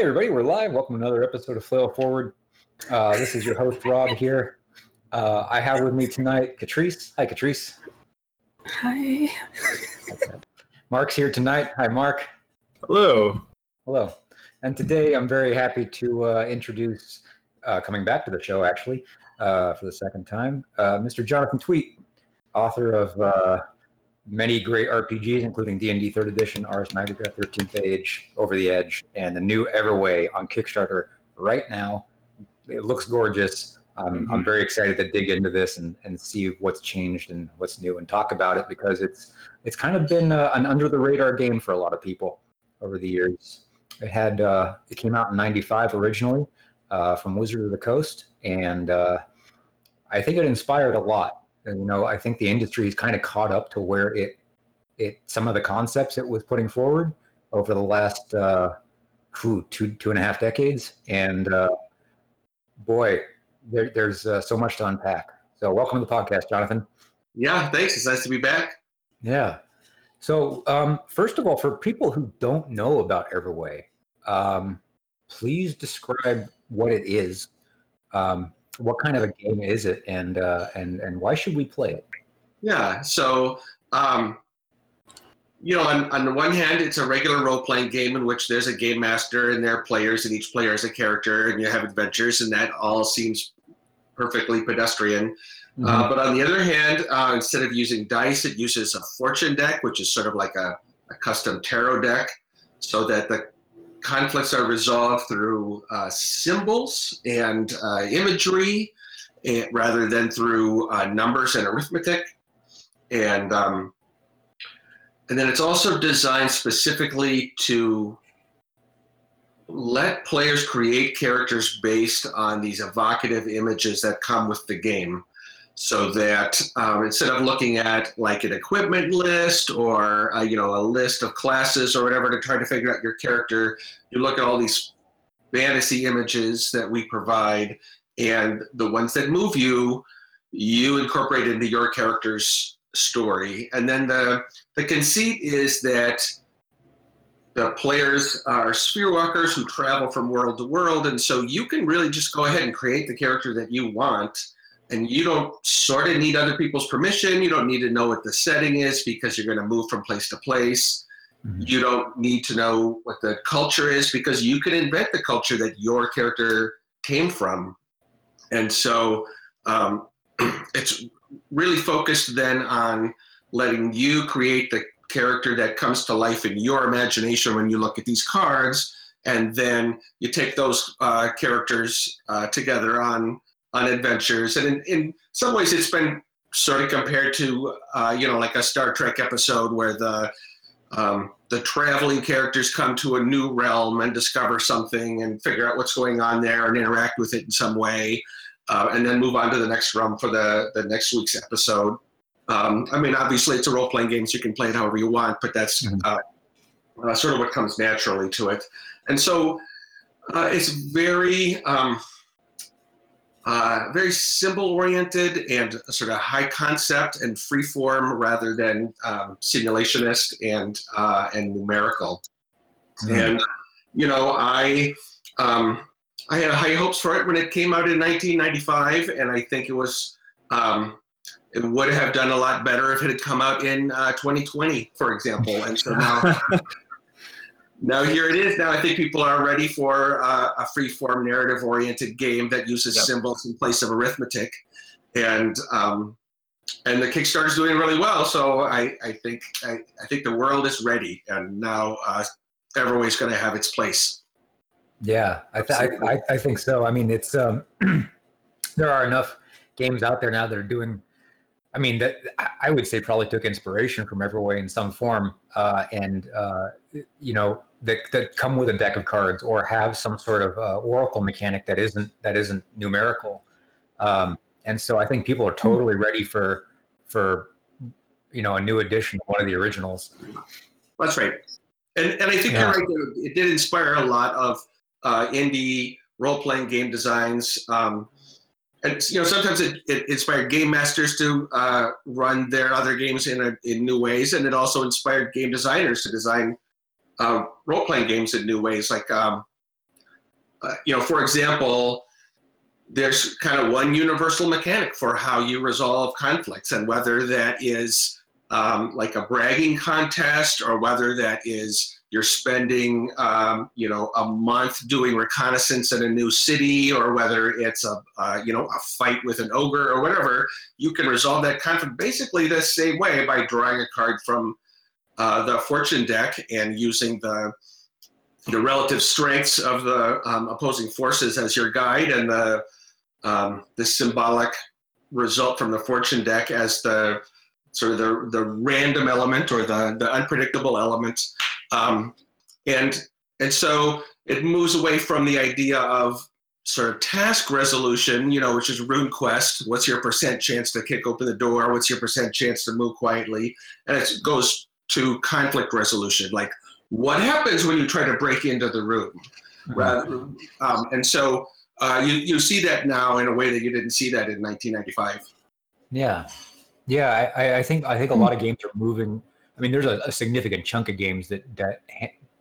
Hey, everybody, we're live. Welcome to another episode of Flail Forward. Uh, this is your host, Rob, here. Uh, I have with me tonight Catrice. Hi, Catrice. Hi. Mark's here tonight. Hi, Mark. Hello. Hello. And today I'm very happy to uh, introduce, uh, coming back to the show actually, uh, for the second time, uh, Mr. Jonathan Tweet, author of uh, many great RPGs, including D&D 3rd Edition, Ars Magica, 13th Age, Over the Edge, and the new Everway on Kickstarter right now. It looks gorgeous. Um, I'm very excited to dig into this and, and see what's changed and what's new and talk about it because it's it's kind of been uh, an under the radar game for a lot of people over the years. It had uh, it came out in '95 originally uh, from Wizard of the Coast, and uh, I think it inspired a lot. You know, I think the industry is kind of caught up to where it it some of the concepts it was putting forward over the last uh, two two two and a half decades, and uh, boy, there, there's uh, so much to unpack. So, welcome to the podcast, Jonathan. Yeah, thanks. It's nice to be back. Yeah. So, um, first of all, for people who don't know about Everway, um, please describe what it is. Um, what kind of a game is it, and uh, and and why should we play it? Yeah. So, um, you know, on, on the one hand, it's a regular role playing game in which there's a game master and there are players, and each player is a character, and you have adventures, and that all seems perfectly pedestrian. Mm-hmm. Uh, but on the other hand, uh, instead of using dice, it uses a fortune deck, which is sort of like a, a custom tarot deck, so that the conflicts are resolved through uh, symbols and uh, imagery and, rather than through uh, numbers and arithmetic. And um, and then it's also designed specifically to let players create characters based on these evocative images that come with the game so that um, instead of looking at like an equipment list or uh, you know a list of classes or whatever to try to figure out your character you look at all these fantasy images that we provide and the ones that move you you incorporate into your character's story. And then the the conceit is that the players are sphere walkers who travel from world to world and so you can really just go ahead and create the character that you want and you don't sort of need other people's permission. You don't need to know what the setting is because you're going to move from place to place. Mm-hmm. You don't need to know what the culture is because you can invent the culture that your character came from. And so um, it's really focused then on letting you create the character that comes to life in your imagination when you look at these cards. And then you take those uh, characters uh, together on on adventures. And in, in some ways, it's been sort of compared to, uh, you know, like a Star Trek episode where the um, the traveling characters come to a new realm and discover something and figure out what's going on there and interact with it in some way, uh, and then move on to the next realm for the the next week's episode. Um, I mean, obviously, it's a role playing game, so you can play it however you want, but that's mm-hmm. uh, uh, sort of what comes naturally to it. And so uh, it's very. Um, uh, very symbol oriented and sort of high concept and free form rather than um, simulationist and uh, and numerical. Mm. And you know, I um, I had high hopes for it when it came out in 1995, and I think it was um, it would have done a lot better if it had come out in uh, 2020, for example. And so now now here it is. Now I think people are ready for uh, a free-form narrative-oriented game that uses yep. symbols in place of arithmetic, and um, and the Kickstarter is doing really well. So I, I think I, I think the world is ready, and now uh, Everway's going to have its place. Yeah, I, th- I, I think so. I mean, it's um, there are enough games out there now that are doing I mean, that I would say probably took inspiration from Everway in some form, uh, and uh, you know that, that come with a deck of cards or have some sort of uh, oracle mechanic that isn't that isn't numerical. Um, and so I think people are totally ready for for you know a new edition of one of the originals. That's right, and and I think yeah. you're right. It did inspire a lot of uh, indie role playing game designs. Um, and you know sometimes it, it inspired game masters to uh, run their other games in a, in new ways, and it also inspired game designers to design uh, role playing games in new ways. Like um, uh, you know, for example, there's kind of one universal mechanic for how you resolve conflicts, and whether that is um, like a bragging contest or whether that is you're spending um, you know a month doing reconnaissance in a new city or whether it's a uh, you know a fight with an ogre or whatever you can resolve that conflict basically the same way by drawing a card from uh, the fortune deck and using the the relative strengths of the um, opposing forces as your guide and the um, the symbolic result from the fortune deck as the sort of the, the random element or the, the unpredictable element. Um, and, and so it moves away from the idea of sort of task resolution, you know, which is RuneQuest. What's your percent chance to kick open the door? What's your percent chance to move quietly? And it goes to conflict resolution, like what happens when you try to break into the room? Mm-hmm. Um, and so uh, you, you see that now in a way that you didn't see that in 1995. Yeah. Yeah, I, I think I think a lot of games are moving. I mean, there's a, a, significant chunk of games that that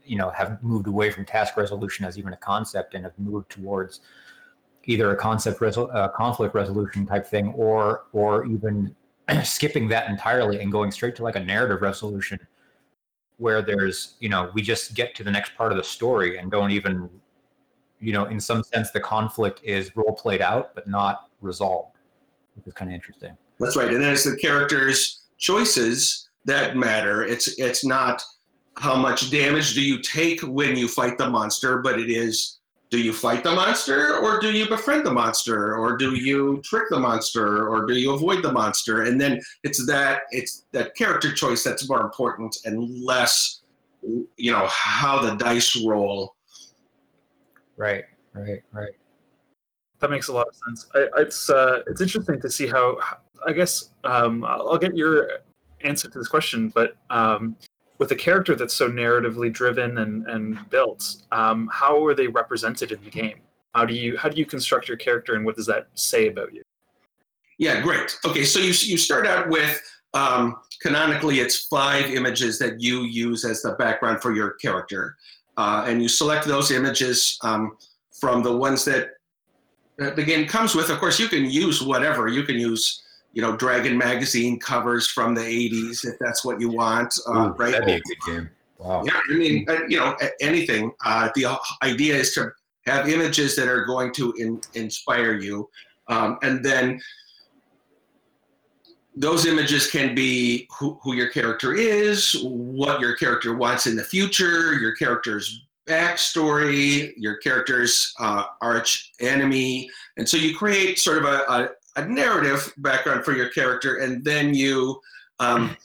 you know have moved away from task resolution as even a concept and have moved towards either a concept resol- uh, conflict resolution type thing, or or even skipping that entirely and going straight to like a narrative resolution, where there's you know we just get to the next part of the story and don't even you know in some sense the conflict is role played out but not resolved, which is kind of interesting. That's right. And then it's the characters' choices that matter. It's it's not how much damage do you take when you fight the monster, but it is do you fight the monster or do you befriend the monster or do you trick the monster or do you avoid the monster? And then it's that it's that character choice that's more important and less you know how the dice roll. Right, right, right. That makes a lot of sense. I, it's uh, it's interesting to see how I guess um, I'll get your answer to this question, but um, with a character that's so narratively driven and, and built, um, how are they represented in the game? How do you how do you construct your character, and what does that say about you? Yeah, great. Okay, so you you start out with um, canonically it's five images that you use as the background for your character, uh, and you select those images um, from the ones that the game comes with. Of course, you can use whatever. You can use you know, Dragon magazine covers from the 80s, if that's what you want. Uh, Ooh, right? That'd be a good game. Wow. Yeah, I mean, uh, you know, anything. Uh, the idea is to have images that are going to in, inspire you. Um, and then those images can be who, who your character is, what your character wants in the future, your character's backstory, your character's uh, arch enemy. And so you create sort of a, a, a narrative background for your character, and then you um,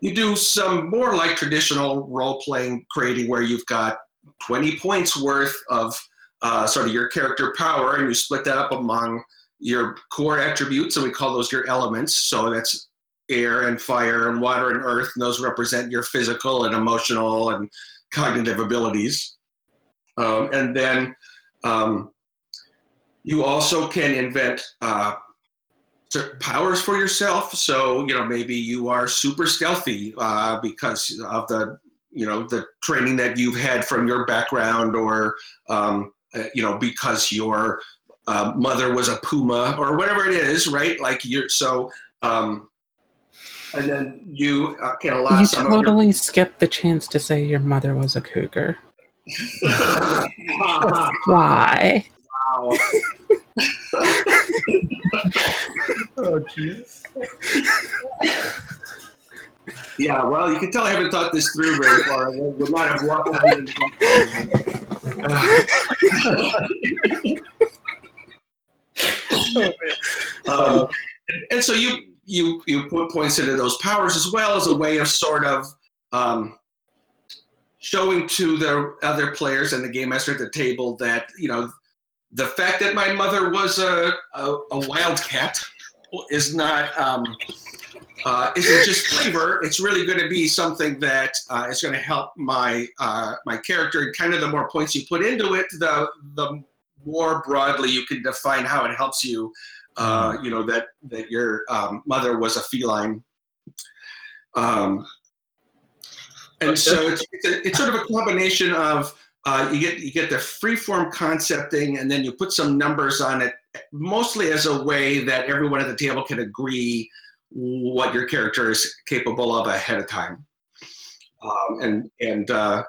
you do some more like traditional role playing creating, where you've got 20 points worth of uh, sort of your character power, and you split that up among your core attributes, and we call those your elements. So that's air and fire and water and earth, and those represent your physical and emotional and cognitive abilities. Um, and then um, you also can invent uh, powers for yourself. So you know maybe you are super stealthy uh, because of the you know the training that you've had from your background, or um, uh, you know because your uh, mother was a puma or whatever it is, right? Like you're so. Um, and then you uh, can allow. You totally your... skipped the chance to say your mother was a cougar. Why? Wow. Oh, jeez. Yeah, well, you can tell I haven't thought this through very far. I would not have walked out of the um, and so you you you put points into those powers as well as a way of sort of um, showing to the other players and the game master at the table that you know the fact that my mother was a, a, a wildcat is not um, uh, isn't just flavor. It's really going to be something that uh, is going to help my uh, my character. And kind of the more points you put into it, the the more broadly you can define how it helps you. Uh, you know that that your um, mother was a feline. Um, and so it's, it's, a, it's, sort of a combination of uh, you get you get the freeform concepting, and then you put some numbers on it, mostly as a way that everyone at the table can agree what your character is capable of ahead of time. Um, and and uh,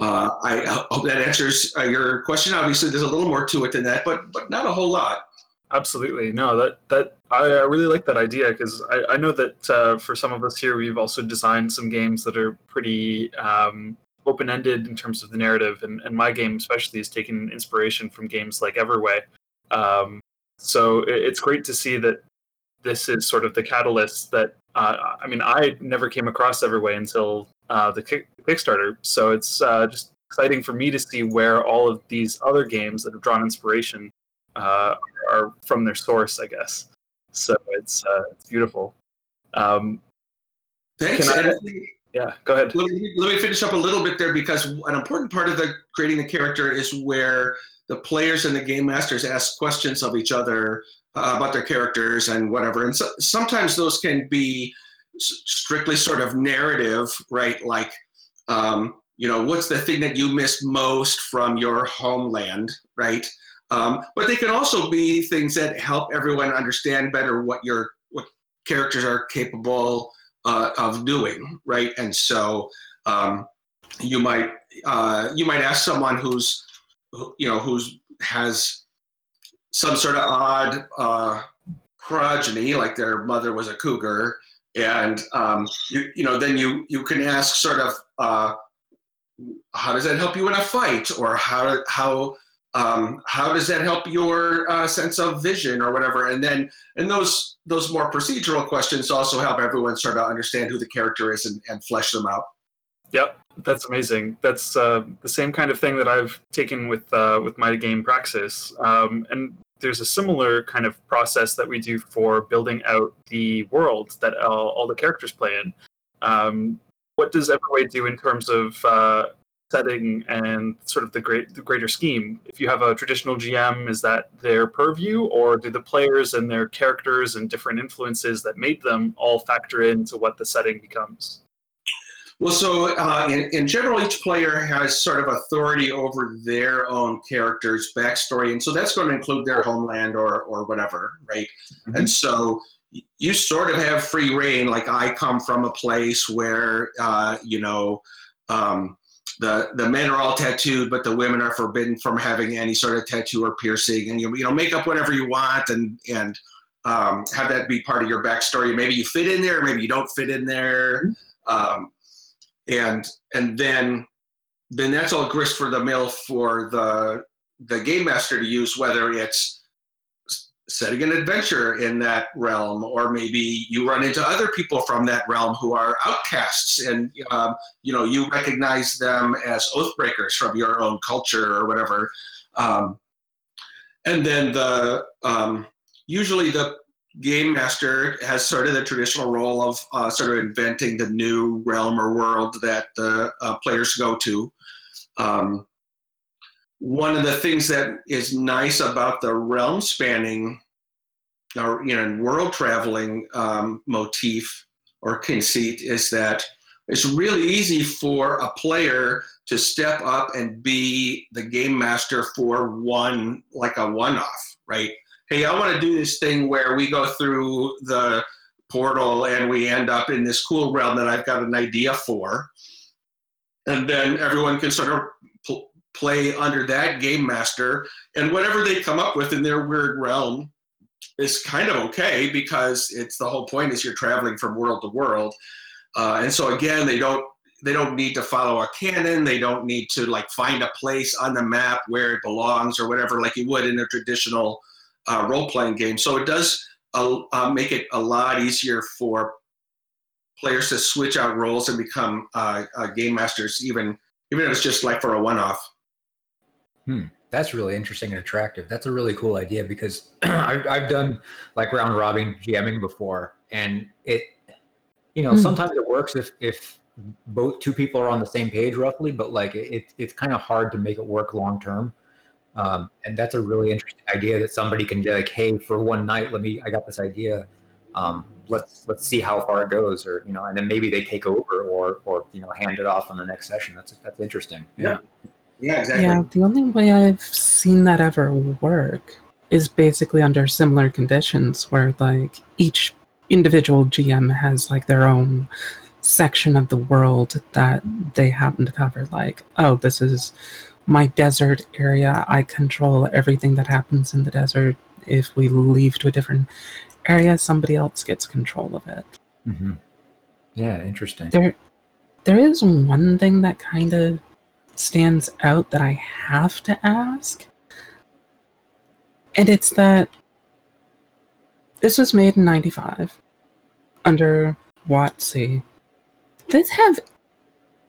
uh, I hope that answers uh, your question. Obviously, there's a little more to it than that, but but not a whole lot. Absolutely, no. That that I uh, really like that idea because I, I know that uh, for some of us here, we've also designed some games that are pretty um, open ended in terms of the narrative, and, and my game especially is taking inspiration from games like Everway. Um, so it, it's great to see that this is sort of the catalyst that uh, I mean I never came across Everway until uh, the kick, Kickstarter, so it's uh, just exciting for me to see where all of these other games that have drawn inspiration uh, are from their source, I guess. So it's uh, it's beautiful. Um, Thanks. Can I-. yeah, go ahead. Let me, let me finish up a little bit there because an important part of the creating the character is where the players and the game masters ask questions of each other uh, about their characters and whatever. And so, sometimes those can be strictly sort of narrative, right? Like, um, you know, what's the thing that you miss most from your homeland, right? Um, but they can also be things that help everyone understand better what your what characters are capable uh, of doing, right? And so um, you might uh, you might ask someone who's who- you know who's has some sort of odd uh, progeny, like their mother was a cougar, and um, you you know then you you can ask sort of uh, how does that help you in a fight, or how how um, how does that help your uh, sense of vision or whatever, and then and those those more procedural questions also help everyone sort of understand who the character is and, and flesh them out. Yep, that's amazing. That's uh, the same kind of thing that I've taken with uh, with my game Praxis. Um, and there's a similar kind of process that we do for building out the world that all, all the characters play in. Um, what does Everway do in terms of uh, setting and sort of the great the greater scheme? If you have a traditional GM, is that their purview, or do the players and their characters and different influences that made them all factor into what the setting becomes? Well, so uh, in, in general, each player has sort of authority over their own character's backstory, and so that's going to include their homeland or or whatever, right? Mhm. And so you sort of have free reign. Like I come from a place where uh, you know um, the the men are all tattooed, but the women are forbidden from having any sort of tattoo or piercing, and you you know make up whatever you want and and um, have that be part of your backstory. Maybe you fit in there, maybe you don't fit in there. Um, and and then then that's all grist for the mill for the the game master to use whether it's setting an adventure in that realm or maybe you run into other people from that realm who are outcasts and um, you know you recognize them as oathbreakers from your own culture or whatever um, and then the um, usually the game master has sort of the traditional role of uh, sort of inventing the new realm or world that the uh, players go to. Um, one of the things that is nice about the realm spanning or you know world traveling um, motif or conceit is that it's really easy for a player to step up and be the game master for one like a one-off right hey, I want to do this thing where we go through the portal and we end up in this cool realm that I've got an idea for. And then everyone can sort of play under that game master. And whatever they come up with in their weird realm is kind of okay because it's the whole point is you're traveling from world to world. Uh, and so again, they don't they don't need to follow a canon. They don't need to like find a place on the map where it belongs or whatever, like you would in a traditional uh, role-playing game. So it does uh, uh, make it a lot easier for players to switch out roles and become uh, uh, game masters, even even if it's just like for a one-off. That's really interesting and attractive. That's a really cool idea because I've, I've done like round robin GMing before, and it, you know, Hmm. sometimes it works if if both two people are on the same page roughly, but like it, it's kind of hard to make it work long term. Um, and that's a really interesting idea that somebody can be like, hey, for one night, let me, I got this idea. Um, let's let's see how far it goes, or you know, and then maybe they take over, or or you know, hand it off on the next session. That's that's interesting. Yeah. Yeah, exactly. Yeah, the only way I've seen that ever work is basically under similar conditions where like each individual GM has like their own section of the world that they happen to cover. Like, oh, this is my desert area. I control everything that happens in the desert. If we leave to a different area, somebody else gets control of it. hmm Yeah, interesting. There, there is one thing that kind of stands out that I have to ask, and it's that this was made in '95 under WotC. Did this have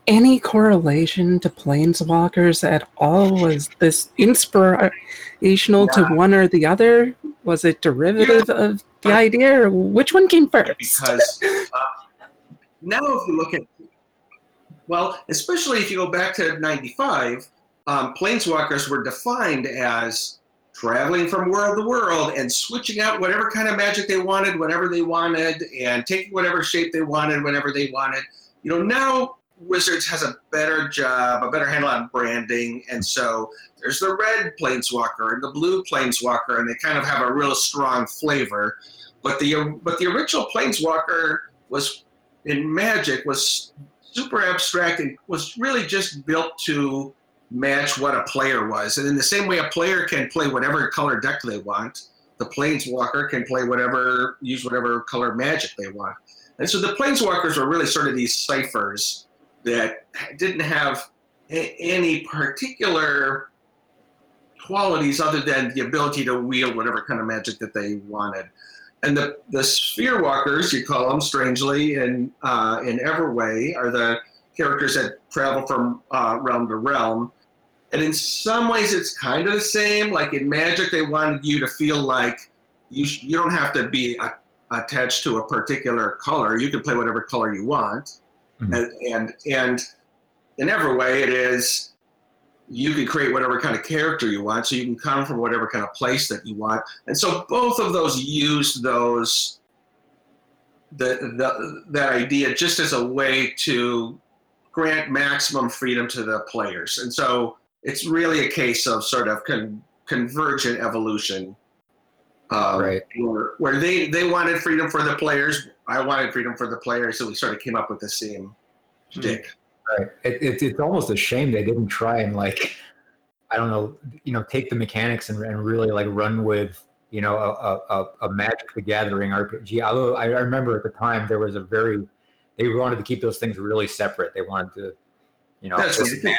any correlation to planeswalkers at all? Was this inspirational to one or the other? Was it derivative of the idea, or which one came first? because uh, now if you look at well especially if you go back to 95 um, planeswalkers were defined as traveling from world to world and switching out whatever kind of magic they wanted whenever they wanted and taking whatever shape they wanted whenever they wanted. You know now wizards has a better job a better handle on branding and so there's the red planeswalker and the blue planeswalker and they kind of have a real strong flavor. But the but the original planeswalker was in magic was super abstract and was really just built to match what a player was. And in the same way a player can play whatever color deck they want. The planeswalker can play whatever use whatever color magic they want. And so the planeswalkers were really sort of these ciphers that didn't have a- any particular qualities other than the ability to wield whatever kind of magic that they wanted and the the sphere walkers you call them strangely in uh, in Everway are the characters that travel from uh, realm to realm, and in some ways it's kind of the same. Like in Magic, they wanted you to feel like you sh- you don't have to be a, attached to a particular color. You can play whatever color you want, Mhm. and, and and in Everway it is you can create whatever kind of character you want. So you can come from whatever kind of place that you want. And so both of those use those the, the that idea just as a way to grant maximum freedom to the players. And so it's really a case of sort of con, convergent evolution. Um, Right. Where, where they, they wanted freedom for the players, I wanted freedom for the players, so we sort of came up with the same shtick. Right. It, it, it's almost a shame they didn't try and like, I don't know, you know, take the mechanics and, and really like run with, you know, a, a, a- Magic the Gathering RPG. Although I remember at the time there was a very, they wanted to keep those things really separate. They wanted to, you know, That's this right.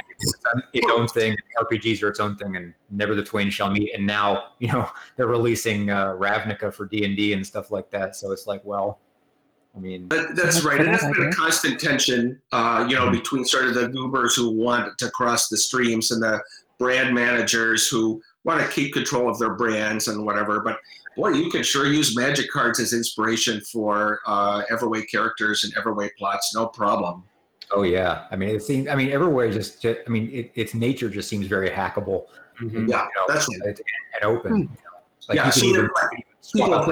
Its own thing. RPGs are its own thing, and never the twain shall meet. And now, you know, they're releasing uh, Ravnica for D and D and stuff like that. So it's like, well, I mean, That, that's So right, and that's that's a been a constant tension, uh, you know, between sort of the goobers who want to cross the streams and the brand managers who want to keep control of their brands and whatever. But boy, you can sure use magic cards as inspiration for uh, Everway characters and Everway plots, no problem. Oh yeah, I mean it seems. I mean Everway just. just I mean it, its nature just seems very hackable. Mhm. Yeah, you know, that's it- and open. Hmm. you know. Like Yeah, you so even you're like- swap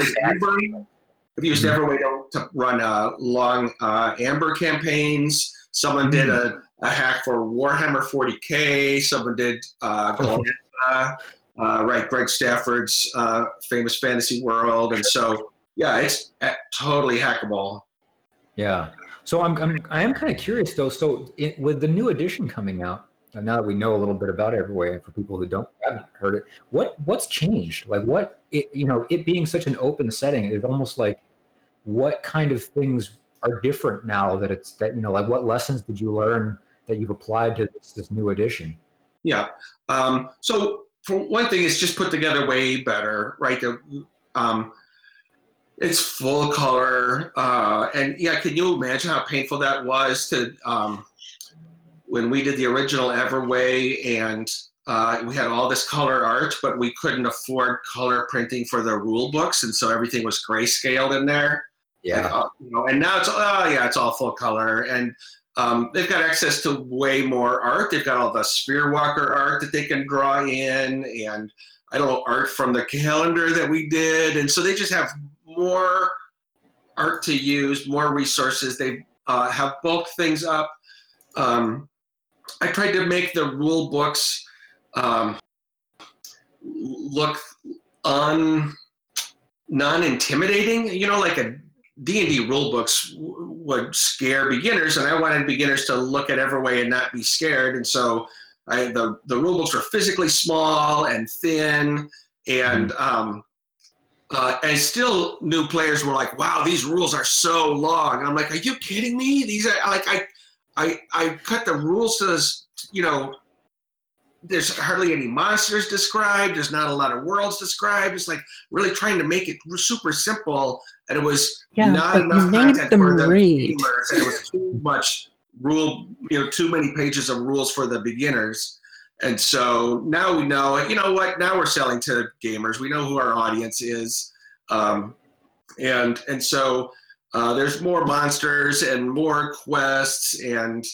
people out play stats. Amber. I've used Mhm. Everway to, to run uh, long uh, Amber campaigns. Someone did a, a hack for Warhammer 40k. Someone did uh, Glorantha, uh, right? Greg Stafford's uh, famous fantasy world, and so yeah, it's uh, totally hackable. Yeah. So I'm, I'm I am kind of curious though. So it, with the new edition coming out, now that we know a little bit about Everway, for people who don't haven't heard it, what what's changed? Like what it you know it being such an open setting, it's almost like what kind of things are different now that it's that you know like what lessons did you learn that you've applied to this, this new edition? Yeah. Um, so for one thing, it's just put together way better, right? The, um, it's full color, uh, and yeah, can you imagine how painful that was to um, when we did the original Everway and uh, we had all this color art, but we couldn't afford color printing for the rule books, and so everything was grayscaled in there. Like, Yeah. uh, you know, and now it's oh yeah, it's all full color, and um, they've got access to way more art. They've got all the Sphere Walker art that they can draw in, and I don't know art from the calendar that we did, and so they just have more art to use, more resources. They uh, have bulked things up. Um, I tried to make the rule books um, look un non-intimidating. You know, like a D&D rule books w- would scare beginners, and I wanted beginners to look at Everway and not be scared. And so, I, the the rule books were physically small and thin, and um, uh, and still new players were like, "Wow, these rules are so long." And I'm like, "Are you kidding me? These are like I, I, I cut the rules to this, you know." There's hardly any monsters described. There's not a lot of worlds described. It's like really trying to make it super simple, and it was Yeah, not enough content for the read. gamers, and it was too much rule, you know, too many pages of rules for the beginners. And so now we know, you know what? Now we're selling to gamers. We know who our audience is, um, and and so uh, there's more monsters and more quests and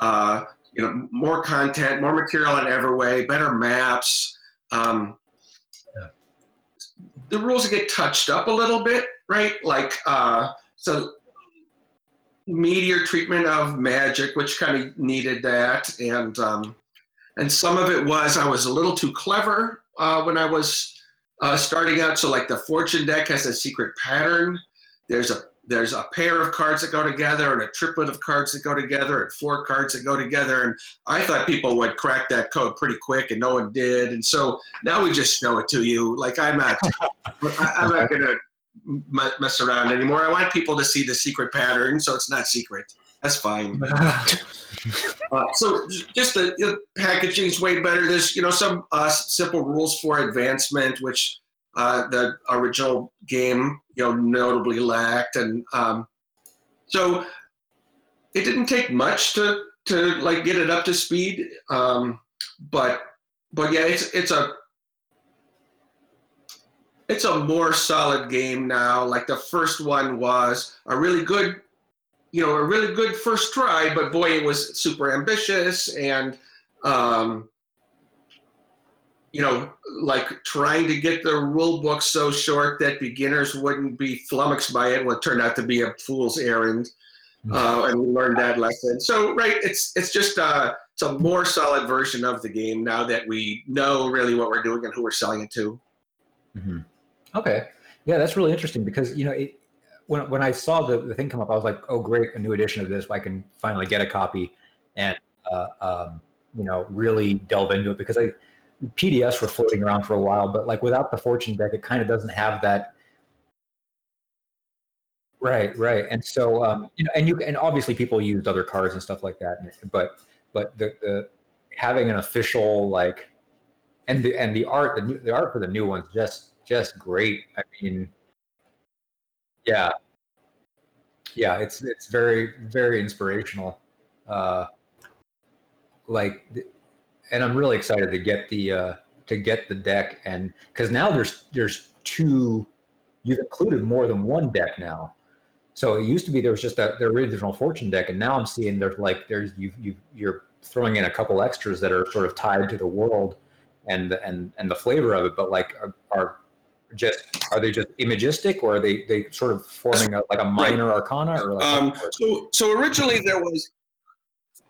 uh, you know more content, more material in every way, better maps. Um, the rules get touched up a little bit, right? Like uh, so meteor treatment of magic, which kind of needed that, and um, and some of it was I was a little too clever uh, when I was uh, starting out. So like the fortune deck has a secret pattern. There's a there's a pair of cards that go together and a triplet of cards that go together and four cards that go together. And I thought people would crack that code pretty quick, and no one did. And so now we just show it to you. Like I'm not I'm not gonna m- mess around anymore. I want people to see the secret pattern, so it's not secret. That's fine. Uh, so just the, the packaging is way better. There's you know some uh, simple rules for advancement, which uh, the original game you know notably lacked, and um, so it didn't take much to to like get it up to speed. Um, but but yeah, it's it's a it's a more solid game now. Like the first one was a really good, you know, a really good first try, but boy, it was super ambitious and, um, you know, like trying to get the rule book so short that beginners wouldn't be flummoxed by it would turn out to be a fool's errand. Uh, and we learned that lesson. So, right, it's it's just uh, it's a more solid version of the game now that we know really what we're doing and who we're selling it to. Mhm. Okay. Yeah, that's really interesting because you know it, when when I saw the, the thing come up, I was like, oh great, a new edition of this. I can finally get a copy and uh, um, you know really delve into it because I PDFs were floating around for a while, but like without the fortune deck, it kind of doesn't have that. Right, right, and so um, you know, and you and obviously people used other cards and stuff like that, but but the, the having an official like and the and the art the, new, the art for the new one's just just great. I mean, yeah, yeah, it's it's very very inspirational. Uh, like, and I'm really excited to get the uh, to get the deck and because now there's there's two. You've included more than one deck now. So it used to be there was just a, the original fortune deck, and now I'm seeing there's like there's you you you're throwing in a couple extras that are sort of tied to the world and and and the flavor of it, but like are, are just are they just imagistic or are they they sort of forming a, like a minor arcana or like Um, so, so originally there was,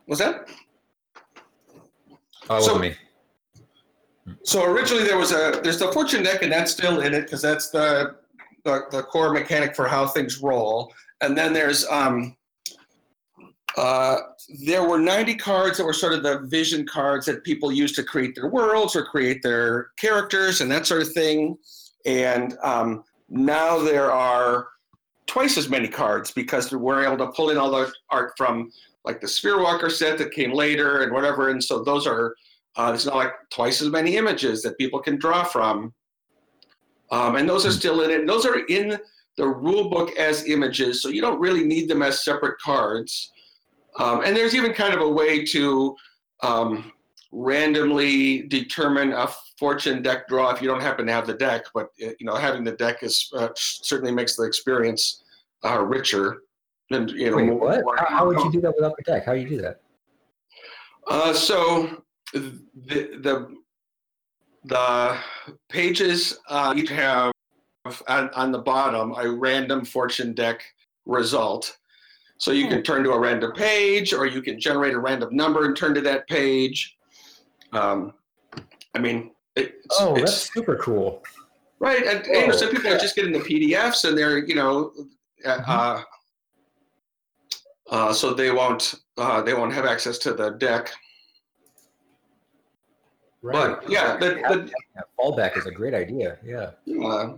was that? Oh, so- me. So originally there was a, there's the fortune deck and that's still in it because that's the, the, the core mechanic for how things roll. And then there's, um, uh, there were 90 cards that were sort of the vision cards that people use to create their worlds or create their characters and that sort of thing. And um, now there are twice as many cards because we're able to pull in all the art from like the Sphere Walker set that came later and whatever. And so those are, uh, there's not like twice as many images that people can draw from. Um, and those are still in it. And those are in the rule book as images, so you don't really need them as separate cards. Um, and there's even kind of a way to um, randomly determine a fortune deck draw if you don't happen to have the deck. But uh, you know, having the deck is uh, certainly makes the experience uh, richer. And you know, Wait, what? How, how would you do that without the deck? How do you do that? Uh, so the the the pages uh, each have on, on the bottom a random fortune deck result. So you can turn to a random page, or you can generate a random number and turn to that page. Um, I mean, it's, Oh, it's- that's super cool. Right, and, you know, some people are just getting the PDFs, and they're you know, uh, uh, uh, so they won't uh, they won't have access to the deck. Right. But yeah, the, the, Yeah, fallback is a great idea. Yeah. uh,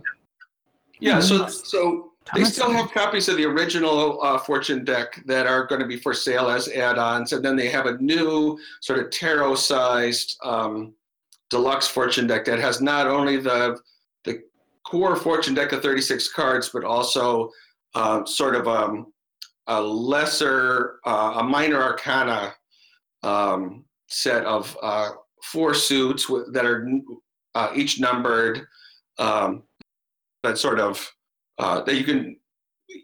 yeah, so so they still have copies of the original uh, fortune deck that are going to be for sale as add-ons, and then they have a new sort of tarot-sized um, deluxe fortune deck that has not only the the core fortune deck of 36 cards, but also uh, sort of um, a lesser, uh, a minor arcana um, set of uh, four suits with, that are uh, each numbered. Um, that sort of uh, that you can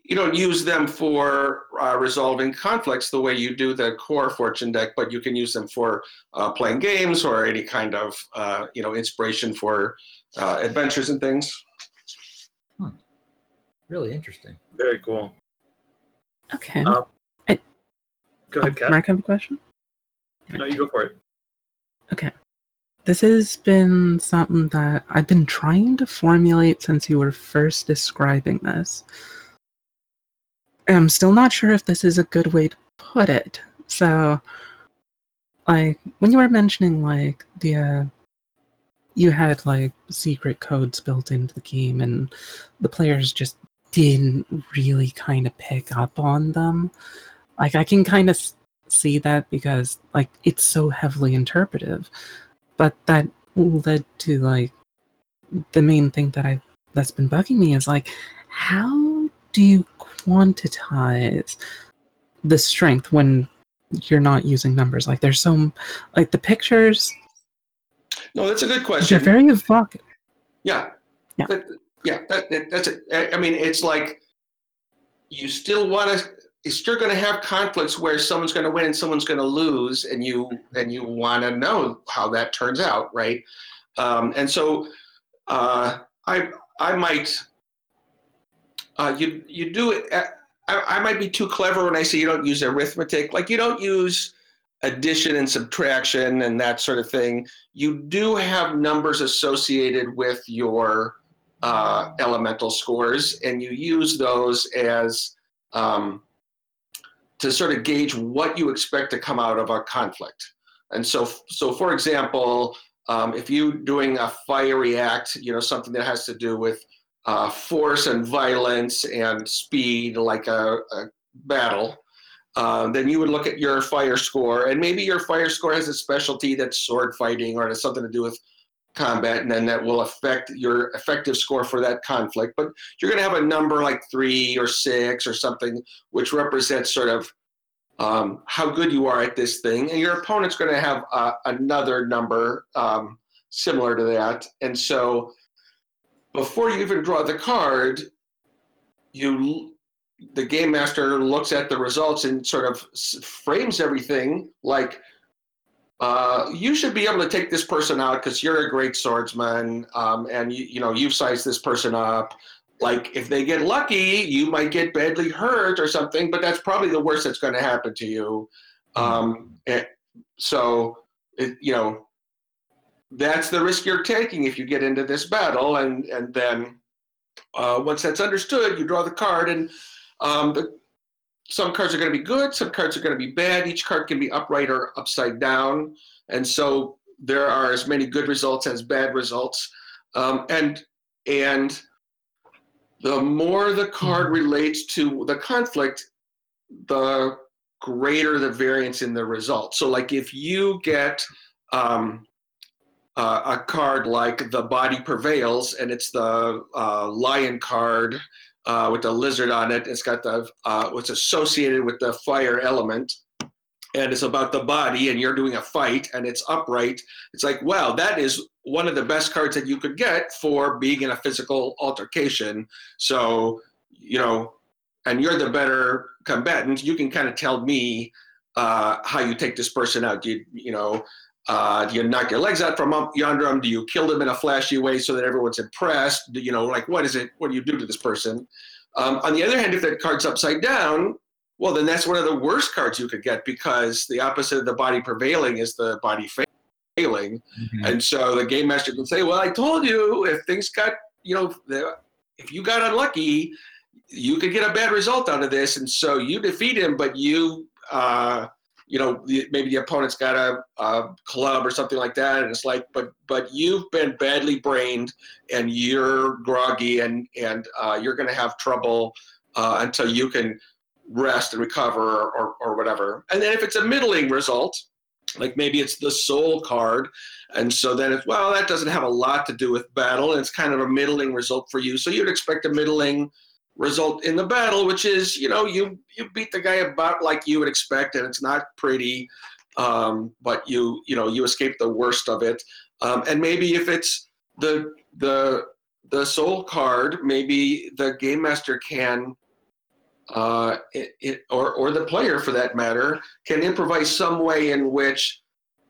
you don't use them for uh, resolving conflicts the way you do the core fortune deck, but you can use them for uh, playing games or any kind of uh, you know inspiration for uh, adventures and things. Really interesting. Very cool. Okay. Uh, Go ahead, Oh, Kat. Mark, have a question? No, you go for it. Okay. This has been something that I've been trying to formulate since you were first describing this. I'm still not sure if this is a good way to put it. So, like, when you were mentioning, like, the, uh, you had, like, secret codes built into the game and the players just didn't really kind of pick up on them. Like, I can kind of see that because, like, it's so heavily interpretive but that led to like the main thing that I that's been bugging me is like how do you quantize the strength when you're not using numbers like there's some like the pictures No, that's a good they're question. very evocative Yeah. Yeah. That, yeah, that, that, that's it. I- I mean, it's like you still want to. You're still going to have conflicts where someone's going to win and someone's going to lose, and you and you want to know how that turns out, right? Um, and so, uh, I I might. Uh, you you do it. I, I might be too clever when I say you don't use arithmetic. Like you don't use addition and subtraction and that sort of thing you do have numbers associated with your uh, elemental scores, and you use those as um, to sort of gauge what you expect to come out of a conflict. And so, so for example, um, if you're doing a fiery act, you know something that has to do with uh, force and violence and speed, like a, a battle, uh, then you would look at your fire score, and maybe your fire score has a specialty that's sword fighting or has something to do with combat, and then that will affect your effective score for that conflict. But you're going to have a number like three or six or something, which represents sort of um, how good you are at this thing, and your opponent's going to have uh, another number um, similar to that. And so, before you even draw the card, you the game master looks at the results and sort of frames everything like uh, you should be able to take this person out because you're a great swordsman um, and you, you know you've sized this person up. Like if they get lucky you might get badly hurt or something but that's probably the worst that's going to happen to you. Um, and so it, you know that's the risk you're taking if you get into this battle and and then uh, once that's understood you draw the card and um, the, some cards are going to be good, some cards are going to be bad. Each card can be upright or upside down, and so there are as many good results as bad results. Um, and and the more the card relates to the conflict, the greater the variance in the result. So, like if you get um, uh, a card like the body prevails, and it's the uh, lion card uh, with the lizard on it. It's got the uh, what's associated with the fire element, and it's about the body. And you're doing a fight, and it's upright. It's like, wow, that is one of the best cards that you could get for being in a physical altercation. So, you know, and you're the better combatant. You can kind of tell me uh, how you take this person out. Do you, you know? Uh, do you knock your legs out from up yonder them? Do you kill them in a flashy way so that everyone's impressed? Do you know, like what is it? What do you do to this person? Um, on the other hand, if that card's upside down, well, then that's one of the worst cards you could get because the opposite of the body prevailing is the body failing. And so the game master can say, "Well, I told you if things got, you know, if you got unlucky, you could get a bad result out of this." And so you defeat him, but you, uh, you know, the, maybe the opponent's got a, a club or something like that, and it's like, but but you've been badly brained, and you're groggy, and and uh, you're going to have trouble uh, until you can rest and recover or, or, whatever. And then if it's a middling result, like maybe it's the soul card and so then it's well that doesn't have a lot to do with battle and it's kind of a middling result for you so you'd expect a middling result in the battle which is you know you you beat the guy about like you would expect and it's not pretty um, but you you know you escape the worst of it. Um, and maybe if it's the the the soul card maybe the game master can uh, it, it, or, or the player for that matter, can improvise some way in which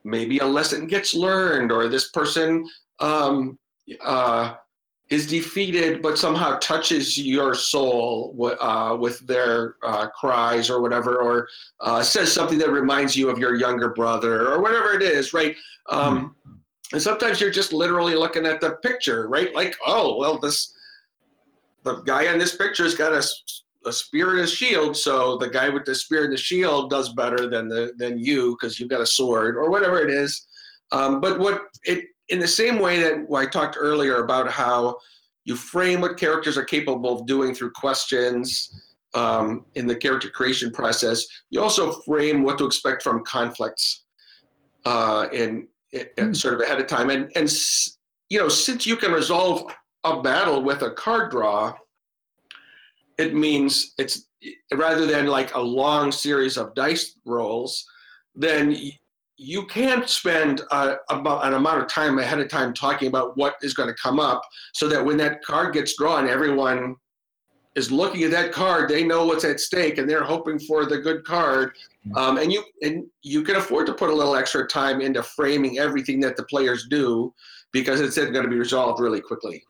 maybe a lesson gets learned or this person um, uh, is defeated but somehow touches your soul uh, with their uh, cries or whatever, or uh, says something that reminds you of your younger brother or whatever it is, right? Um, and sometimes you're just literally looking at the picture, right? Like, oh, well, this the guy in this picture's got a a spear and a shield, so the guy with the spear and the shield does better than the than you because you've got a sword or whatever it is. Um, but what it in the same way that I talked earlier about how you frame what characters are capable of doing through questions um, in the character creation process, you also frame what to expect from conflicts uh, in, in sort of ahead of time. And and you know since you can resolve a battle with a card draw it means it's rather than like a long series of dice rolls, then you can't spend uh, about an amount of time ahead of time talking about what is going to come up, so that when that card gets drawn, everyone is looking at that card. They know what's at stake, and they're hoping for the good card. Um, and you and you can afford to put a little extra time into framing everything that the players do, because it's going to be resolved really quickly.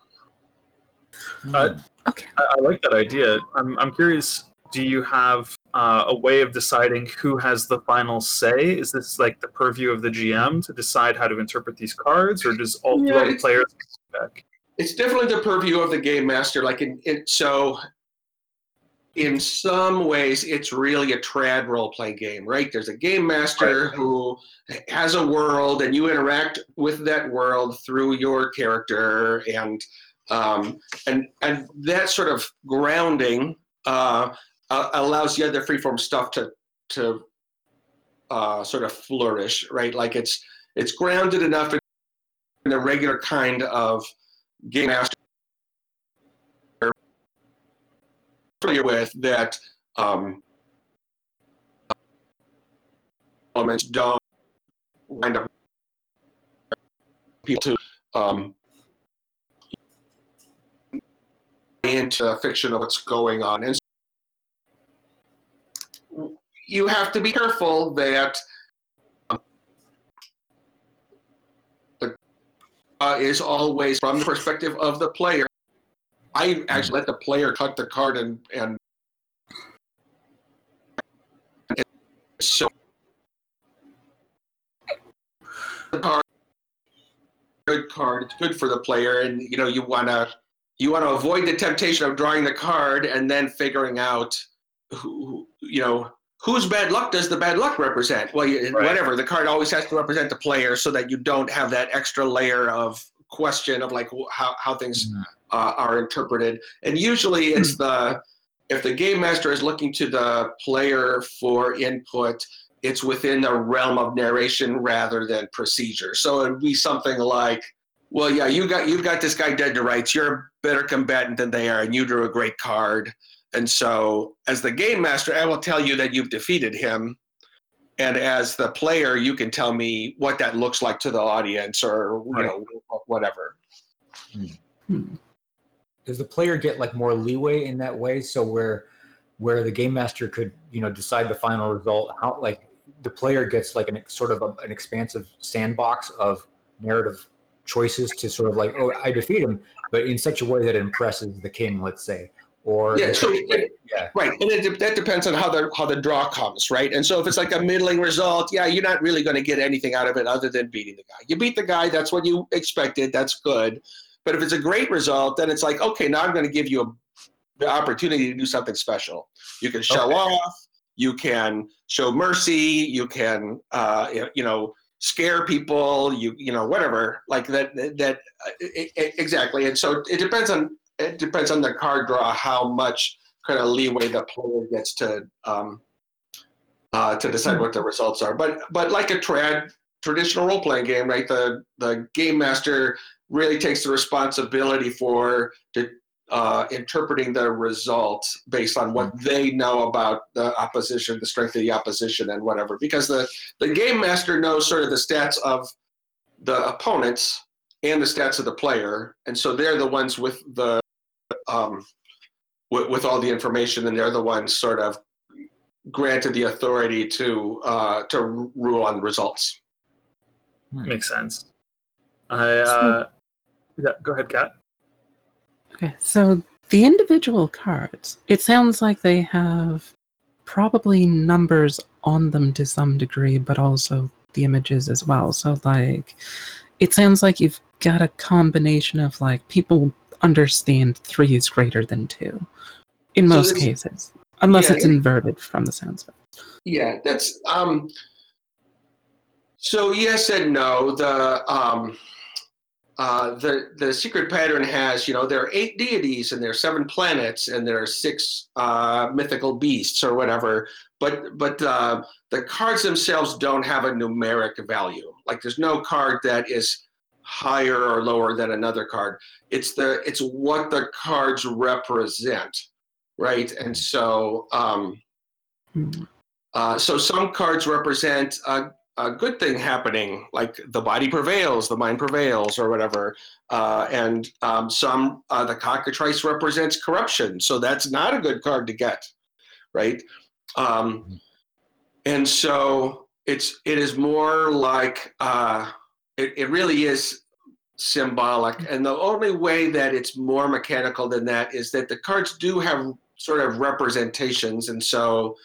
Uh, Okay. I, I like that idea. I'm, I'm curious. Do you have uh, a way of deciding who has the final say? Is this like the purview of the GM to decide how to interpret these cards, or does all yeah, the players back? It's definitely the purview of the game master. Like, in, in, so in some ways, it's really a trad role play game, right? There's a game master right. who has a world, and you interact with that world through your character, and um, and and that sort of grounding uh, uh, allows the other freeform stuff to to uh, sort of flourish, right? Like it's it's grounded enough in the regular kind of game master familiar with that um, elements don't wind up people to um, into fiction of what's going on. And you have to be careful that uh, is always from the perspective of the player. I actually let the player cut the card and and so the card good card. It's good for the player, and you know you want to you want to avoid the temptation of drawing the card and then figuring out who, you know whose bad luck does the bad luck represent well you, right. whatever the card always has to represent the player so that you don't have that extra layer of question of like how, how things mm. uh, are interpreted and usually it's mm. the if the game master is looking to the player for input it's within the realm of narration rather than procedure so it'd be something like well, yeah, you got you've got this guy dead to rights. You're a better combatant than they are, and you drew a great card. And so, as the game master, I will tell you that you've defeated him. And as the player, you can tell me what that looks like to the audience, or you know, whatever. Hmm. Does the player get like more leeway in that way? So where where the game master could you know decide the final result, how like the player gets like an sort of a, an expansive sandbox of narrative choices to sort of like, oh, I defeat him, but in such a way that it impresses the king, let's say. Or Yeah, so it, yeah, right, and it, that depends on how the how the draw comes, right? And so if it's like a middling result, yeah, you're not really going to get anything out of it other than beating the guy. You beat the guy, that's what you expected, that's good. But if it's a great result, then it's like, okay, now I'm going to give you a, the opportunity to do something special. You can show Okay. off, you can show mercy, you can, uh, you- know, scare people, you you know, whatever, like that. That uh, e- e- exactly. And so it depends on it depends on the card draw how much kind of leeway the player gets to um, uh, to decide what the results are. But but like a trad traditional role playing game, right? The the game master really takes the responsibility for the, uh, interpreting the results based on what they know about the opposition, the strength of the opposition, and whatever. Because the the game master knows sort of the stats of the opponents and the stats of the player, and so they're the ones with the um, with, with all the information, and they're the ones sort of granted the authority to uh, to rule on results. Makes sense. I uh, yeah. Go ahead, Kat. Okay, so the individual cards, it sounds like they have probably numbers on them to some degree, but also the images as well. So, like, it sounds like you've got a combination of like people understand three is greater than two in So most cases, unless Yeah, it's inverted from the sounds of it. Yeah, that's um. So yes and no. The um, uh, the the secret pattern has you know there are eight deities and there are seven planets and there are six uh, mythical beasts or whatever. But but uh, the cards themselves don't have a numeric value. Like there's no card that is higher or lower than another card. It's the it's what the cards represent, right? And so um, uh, so some cards represent a, a good thing happening, like the body prevails, the mind prevails, or whatever. Uh, and um, some, uh, the cockatrice represents corruption, so that's not a good card to get, right? Um, and so it's it is more like uh, it, it really is symbolic. And the only way that it's more mechanical than that is that the cards do have sort of representations, and so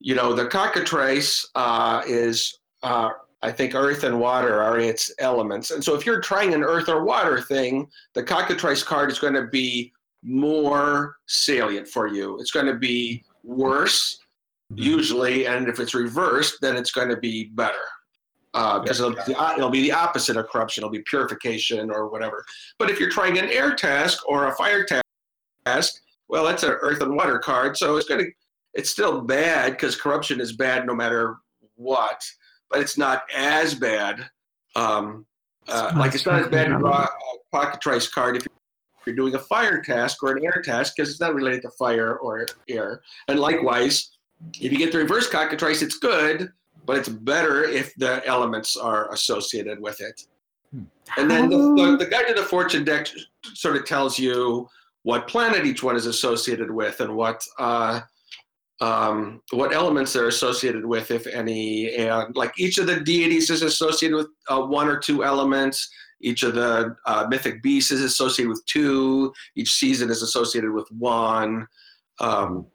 you know, the cockatrice uh, is, uh, I think, earth and water are its elements. And so if you're trying an earth or water thing, the cockatrice card is going to be more salient for you. It's going to be worse, usually. And if it's reversed, then it's going to be better. Because it'll, it'll be the opposite of corruption. It'll be purification or whatever. But if you're trying an air task or a fire task, well, that's an earth and water card. So it's going to it's still bad because corruption is bad no matter what, but it's not as bad. Um, uh, like it's not as bad to not draw a cockatrice card if you're doing a fire task or an air task because it's not related to fire or air. And likewise, if you get the reverse cockatrice, it's good, but it's better if the elements are associated with it. And then the, the, the guide to the fortune deck sort of tells you what planet each one is associated with and what uh, um, what elements they're associated with, if any. And like each of the deities is associated with uh, one or two elements. Each of the uh, mythic beasts is associated with two. Each season is associated with one, um,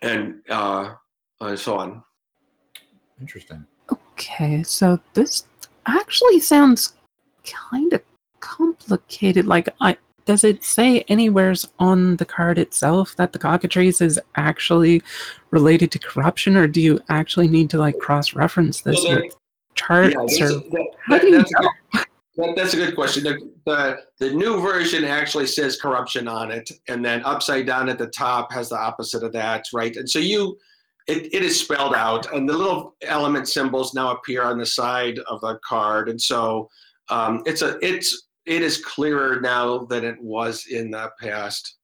and uh, and so on. Interesting. Okay, so this actually sounds kind of complicated. Like, I does it say anywheres on the card itself that the cockatrice is actually related to corruption, or do you actually need to like cross-reference this So there- with charts? that's, or that- how that- do you that's a good- that- that's a good question. The, the, the new version actually says corruption on it, and then upside down at the top has the opposite of that, right? And so you, it, it is spelled out, and the little element symbols now appear on the side of the card, and so um, it's a it's it is clearer now than it was in the past.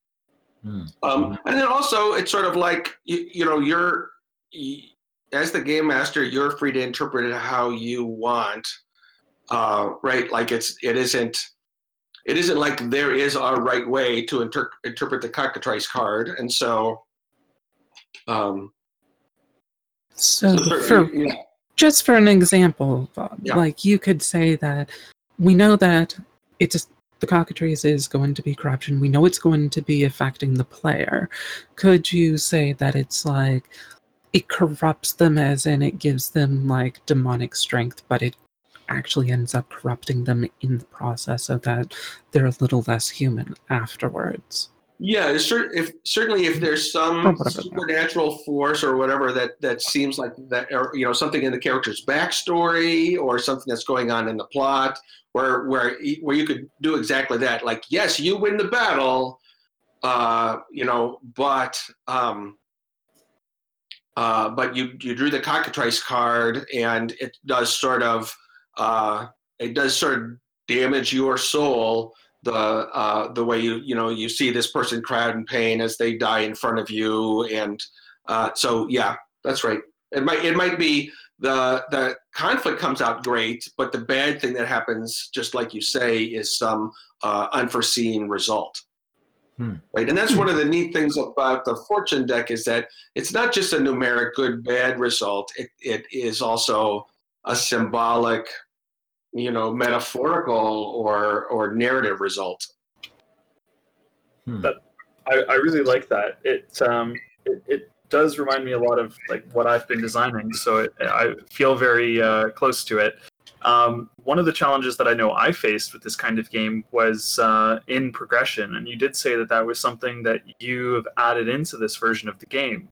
Hmm. Um, and then also, it's sort of like you, you know, you're y as the game master, you're free to interpret it how you want, uh, right? Like it's it isn't it isn't like there is a right way to inter- interpret the cockatrice card, and so. Um, so so for yeah, just for an example, Bob, Yeah. like you could say that we know that it's the cockatrice is going to be corruption. We know it's going to be affecting the player. Could you say that it's like it corrupts them as in it gives them like demonic strength, but it actually ends up corrupting them in the process so that they're a little less human afterwards? Yeah, cer- if certainly if there's some supernatural force or whatever that that seems like that, or you know, something in the character's backstory or something that's going on in the plot, where where where you could do exactly that. Like, yes, you win the battle, uh, you know, but um, uh, but you you drew the cockatrice card, and it does sort of uh, it does sort of damage your soul the uh, the way you you know you see this person cry out in pain as they die in front of you, and uh, so yeah, that's right. It might it might be the the conflict comes out great, but the bad thing that happens, just like you say, is some uh, unforeseen result. Hmm. Right, and that's one of the neat things about the fortune deck is that it's not just a numeric good bad result. It it is also a symbolic you know metaphorical or or narrative result Hmm. But- I, I really like that. It um it, it does remind me a lot of like what I've been designing, so it, I feel very uh, close to it. Um, one of the challenges that I know I faced with this kind of game was uh, in progression, and you did say that that was something that you have added into this version of the game.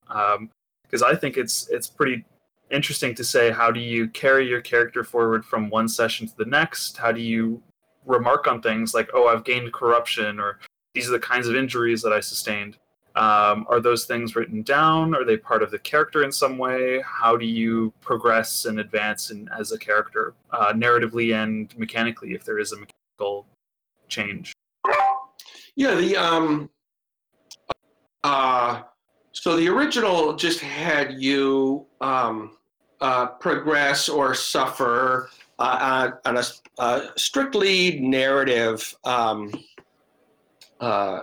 Because I think it's it's pretty interesting to say how do you carry your character forward from one session to the next? How do you remark on things like, oh, I've gained corruption, or these are the kinds of injuries that I sustained. Um, are those things written down? Are they part of the character in some way? How do you progress and advance in, as a character, uh, narratively and mechanically, if there is a mechanical change? yeah the um uh so the original just had you um uh progress or suffer uh, on, on a uh, strictly narrative um uh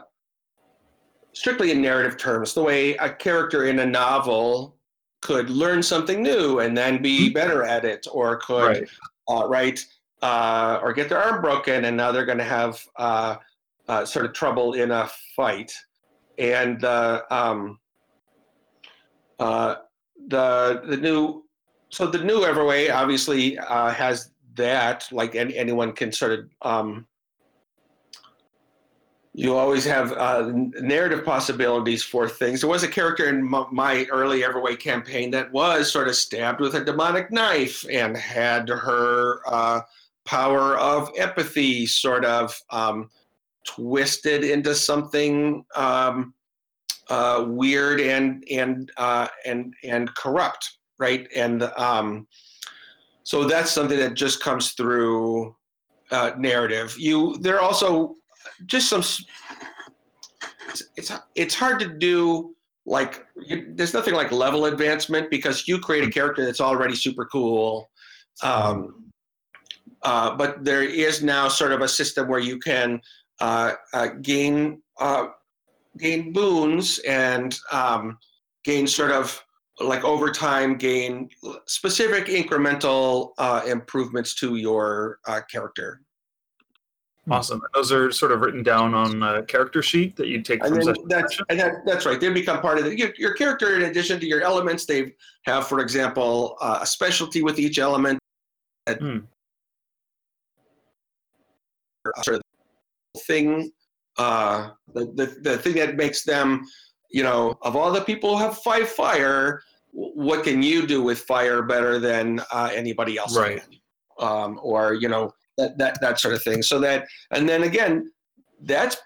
strictly in narrative terms the way a character in a novel could learn something new and then be better at it or could uh, right uh, or get their arm broken and now they're going to have uh, uh, sort of trouble in a fight. And the um, uh, the the new so the new Everway obviously uh, has that like any, anyone can sort of um, you always have uh, narrative possibilities for things. There was a character in my, my early Everway campaign that was sort of stabbed with a demonic knife and had her uh, power of empathy sort of um, twisted into something um, uh, weird and and uh, and and corrupt, right? And um, so that's something that just comes through uh, narrative. You there are also just some. It's it's, hard to do like you, there's nothing like level advancement because you create a character that's already super cool. Um, uh, but there is now sort of a system where you can uh, uh, gain uh, gain boons and um, gain sort of like over time gain specific incremental uh, improvements to your uh, character. Awesome. Those are sort of written down on a character sheet that you take And from then that's and that, that's right. They become part of the, your, your character. In addition to your elements, they have, for example, uh, a specialty with each element. That Hmm. sort of thing, uh, the, the the thing that makes them, you know, of all the people who have five fire, what can you do with fire better than uh, anybody else? Right. Can? Um, or you know that that that sort of thing. So that and then again, that's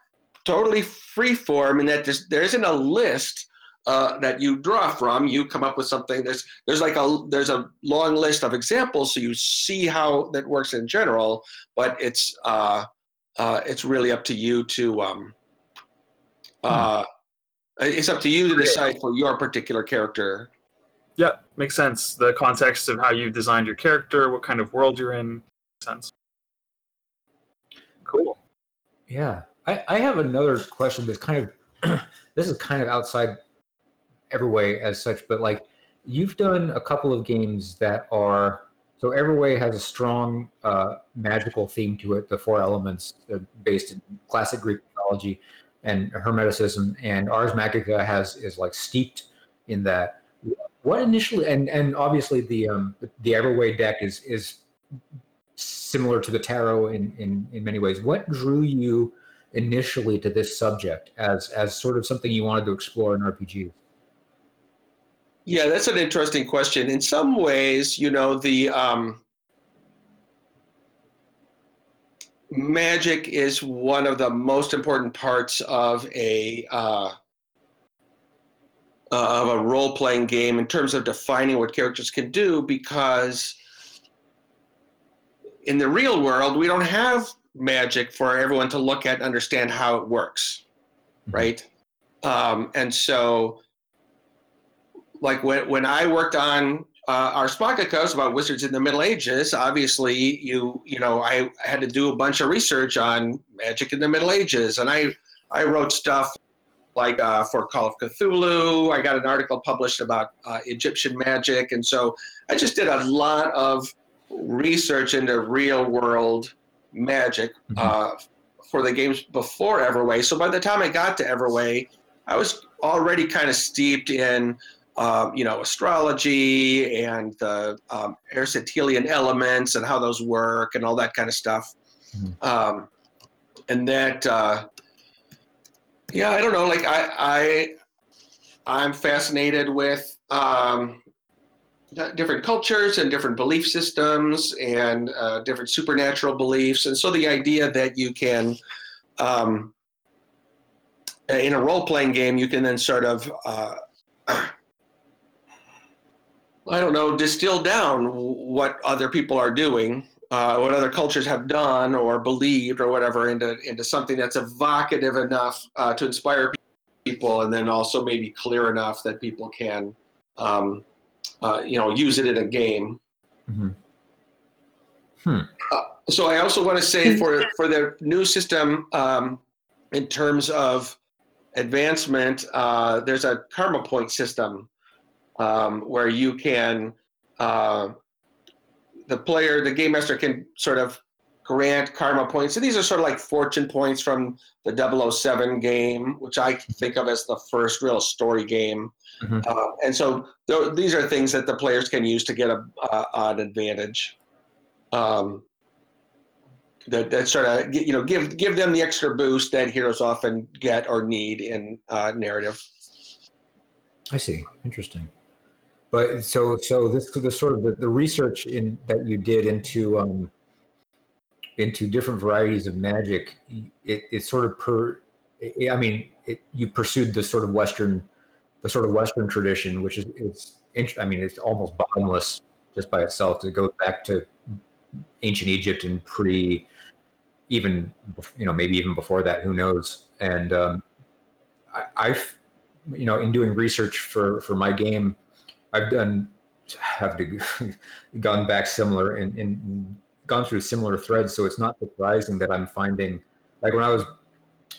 totally free form and that there's, there isn't a list uh, that you draw from you come up with something there's there's like a there's a long list of examples so you see how that works in general but it's uh, uh, it's really up to you to um, uh, it's up to you to decide for your particular character Yeah, makes sense. The context of how you designed your character, what kind of world you're in, makes sense. Cool. Yeah, I, I have another question that's kind of this is kind of outside Everway as such, but like you've done a couple of games that are so Everway has a strong uh, magical theme to it. The four elements uh, based in classic Greek mythology and Hermeticism, and Ars Magica has is like steeped in that. What initially, and and obviously the um, the Everway deck is is similar to the tarot in, in in many ways. What drew you initially to this subject as as sort of something you wanted to explore in RPGs? Yeah, that's an interesting question. In some ways, you know, the um, magic is one of the most important parts of a uh, uh, of a role playing game in terms of defining what characters can do because in the real world we don't have magic for everyone to look at and understand how it works right? Um, and so like when, when I worked on uh, Ars Magica about wizards in the Middle Ages, obviously you you know I had to do a bunch of research on magic in the Middle Ages, and I I wrote stuff like uh, for Call of Cthulhu. I got an article published about uh, Egyptian magic, and so I just did a lot of research into real world magic mm-hmm. uh, for the games before Everway. So by the time I got to Everway, I was already kind of steeped in um, you know, astrology and the um, Aristotelian elements and how those work and all that kind of stuff. Mm-hmm. Um, and that, uh, yeah, I don't know. Like I, I, I'm fascinated with um, different cultures and different belief systems and uh, different supernatural beliefs. And so the idea that you can, um, in a role playing game, you can then sort of uh, I don't know, distill down what other people are doing, uh, what other cultures have done or believed or whatever into into something that's evocative enough uh, to inspire people, and then also maybe clear enough that people can, um, uh, you know, use it in a game. Mm-hmm. Hmm. Uh, so I also want to say for for the new system, um, in terms of advancement, uh, there's a karma point system um, where you can, uh, the player, the game master can sort of grant karma points. So these are sort of like fortune points from the 007 game, which I think of as the first real story game. Mm-hmm. Uh, and so th- these are things that the players can use to get a, uh, an advantage. Um, that, that sort of you know give give them the extra boost that heroes often get or need in uh, narrative. I see. Interesting. But so so this the sort of the, the research in that you did into um, into different varieties of magic, it, it sort of per, I mean, it, you pursued the sort of Western, the sort of Western tradition, which is it's, I mean, it's almost bottomless just by itself. To go back to ancient Egypt and pre, even you know maybe even before that, who knows? And um, I, I've, you know, in doing research for for my game, I've done have to gone back similar and, and gone through similar threads. So it's not surprising that I'm finding like when I was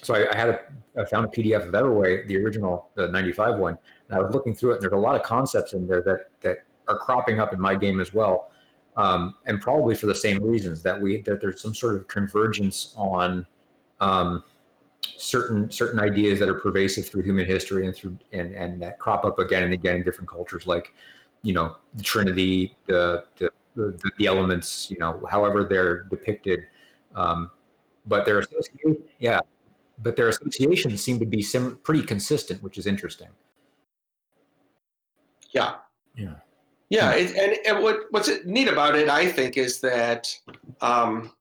so I, I had a I found a PDF of Everway, the original, the 95 one, and I was looking through it, and there's a lot of concepts in there that that are cropping up in my game as well, um, and probably for the same reasons that we that there's some sort of convergence on um, certain certain ideas that are pervasive through human history and through and and that crop up again and again in different cultures like you know the trinity the the, the, the elements you know however they're depicted. Um, but their association yeah but their associations seem to be sim- pretty consistent which is interesting. Yeah. Yeah. Yeah it, and, and what what's neat about it i think is that um,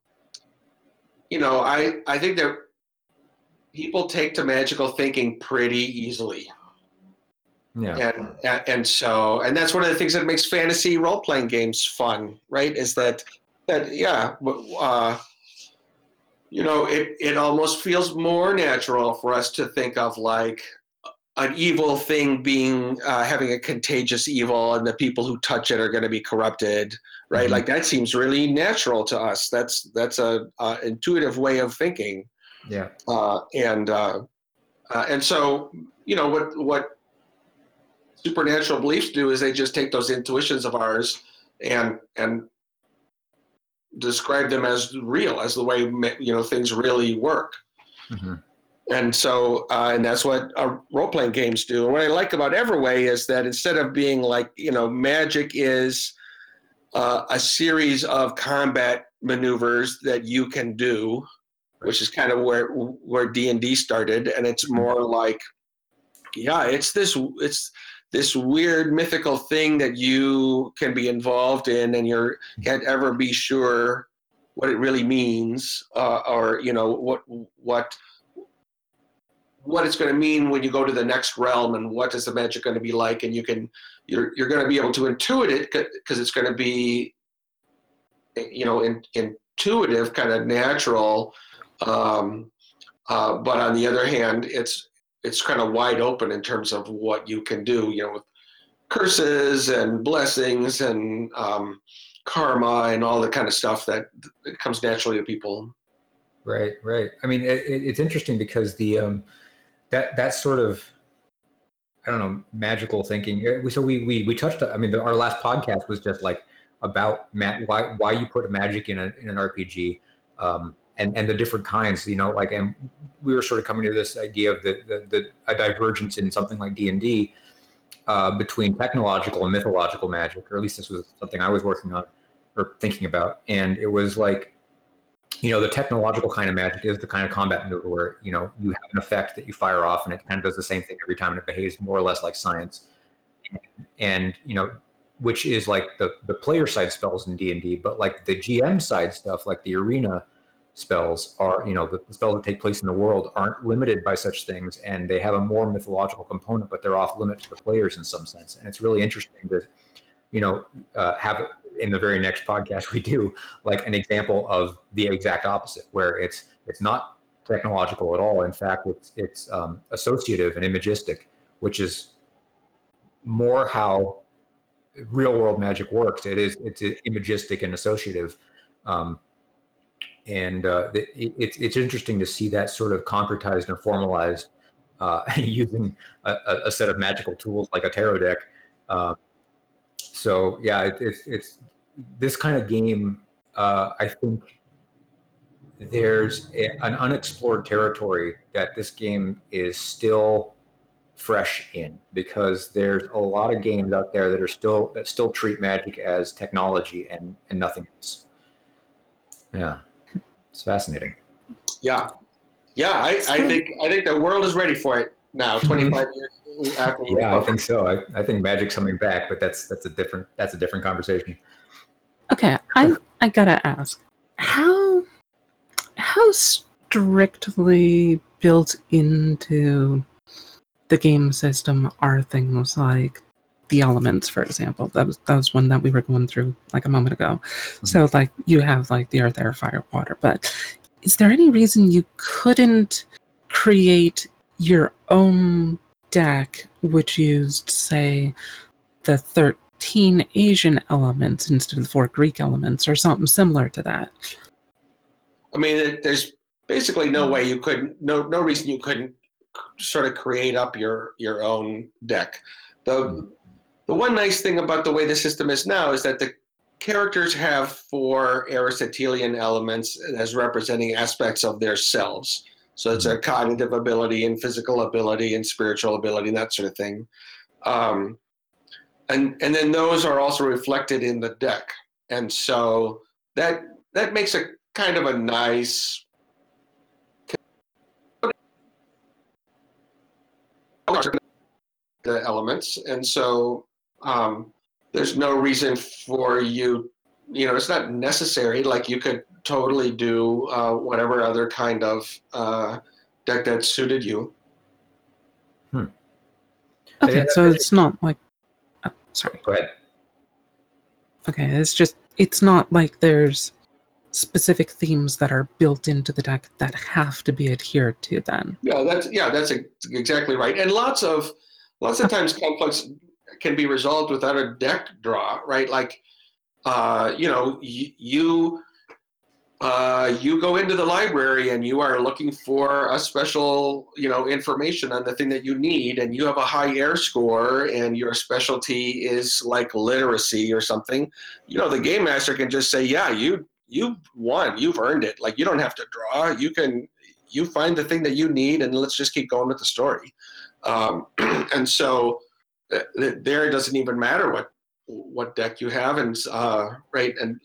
you know i i think that people take to magical thinking pretty easily. Yeah. And and so and that's one of the things that makes fantasy role playing games fun, right? Is that that yeah, uh, you know, it it almost feels more natural for us to think of like an evil thing being uh, having a contagious evil, and the people who touch it are going to be corrupted, right? Mm-hmm. Like that seems really natural to us. That's that's a, a intuitive way of thinking. Yeah. Uh, and uh, uh, and so you know what what supernatural beliefs do is they just take those intuitions of ours and and describe them as real, as the way you know things really work. Mm-hmm. And so, uh, and that's what uh, role playing games do. And what I like about Everway is that instead of being like, you know, magic is uh, a series of combat maneuvers that you can do, which is kind of where where D and D started, and it's mm-hmm. more like, yeah, it's this it's this weird mythical thing that you can be involved in, and you can't ever be sure what it really means, uh, or you know what what what it's going to mean when you go to the next realm and what is the magic going to be like and you can you're you're going to be able to intuit it because it's going to be you know in, intuitive kind of natural um, uh, but on the other hand it's it's kind of wide open in terms of what you can do you know with curses and blessings and um, karma and all the kind of stuff that, comes naturally to people right right i mean it, it's interesting because the um, that that sort of I don't know magical thinking. So we we we touched. I mean, our last podcast was just like about why why you put magic in, a, in an RPG, um, and and the different kinds. You know, like and we were sort of coming to this idea of the the, the a divergence in something like D and D uh, between technological and mythological magic, or at least this was something I was working on or thinking about, and it was like you know, the technological kind of magic is the kind of combat maneuver where, you know, you have an effect that you fire off and it kind of does the same thing every time and it behaves more or less like science. And, and you know, which is like the, the player side spells in D&D, but like the GM side stuff, like the arena spells are, you know, the, spells that take place in the world aren't limited by such things and they have a more mythological component, but they're off limit to the players in some sense. And it's really interesting to, you know, uh, have in the very next podcast we do like an example of the exact opposite where it's it's not technological at all. In fact it's it's um, associative and imagistic which is more how real world magic works. It is it's imagistic and associative. Um, and uh, it, it's it's interesting to see that sort of concretized and formalized uh, using a, a, set of magical tools like a tarot deck uh, so yeah, it, it's it's this kind of game. Uh, I think there's a, an unexplored territory that this game is still fresh in because there's a lot of games out there that are still that still treat magic as technology and and nothing else. Yeah, it's fascinating. Yeah, yeah. I, I think I think the world is ready for it now. Mm-hmm. Twenty five years after. yeah, I think so. I, I think Magic's coming back, but that's that's a different that's a different conversation. Okay, I I gotta ask how how strictly built into the game system are things like the elements, for example. That was that was one that we were going through like a moment ago. Mm-hmm. So like you have like the earth, air, fire, water, but is there any reason you couldn't create your own deck which used, say, the 13 Asian elements instead of the four Greek elements, or something similar to that. I mean, there's basically no way you could, no, no reason you couldn't sort of create up your your own deck. The the one nice thing about the way the system is now is that the characters have four Aristotelian elements as representing aspects of their selves. So it's a mm-hmm. cognitive ability and physical ability and spiritual ability and that sort of thing. Um, and and then those are also reflected in the deck. And so that that makes a kind of a nice the elements. And so um, there's no reason for you, you know, it's not necessary. Like you could totally do uh, whatever other kind of uh, deck that suited you. Hmm. Okay, so it's not like. Oh, sorry. Go ahead. Okay, it's just it's not like there's specific themes that are built into the deck that have to be adhered to. Then. Yeah, that's yeah, that's exactly right. And lots of lots of times conflicts can be resolved without a deck draw, right? Like, uh, you know, y- you uh, you go into the library and you are looking for a special, you know, information on the thing that you need, and you have a high air score, and your specialty is like literacy or something. You know, the game master can just say, "Yeah, you you won. You've earned it. Like you don't have to draw. You can you find the thing that you need, and let's just keep going with the story. Um, and so there, it doesn't even matter what what deck you have, and uh, right and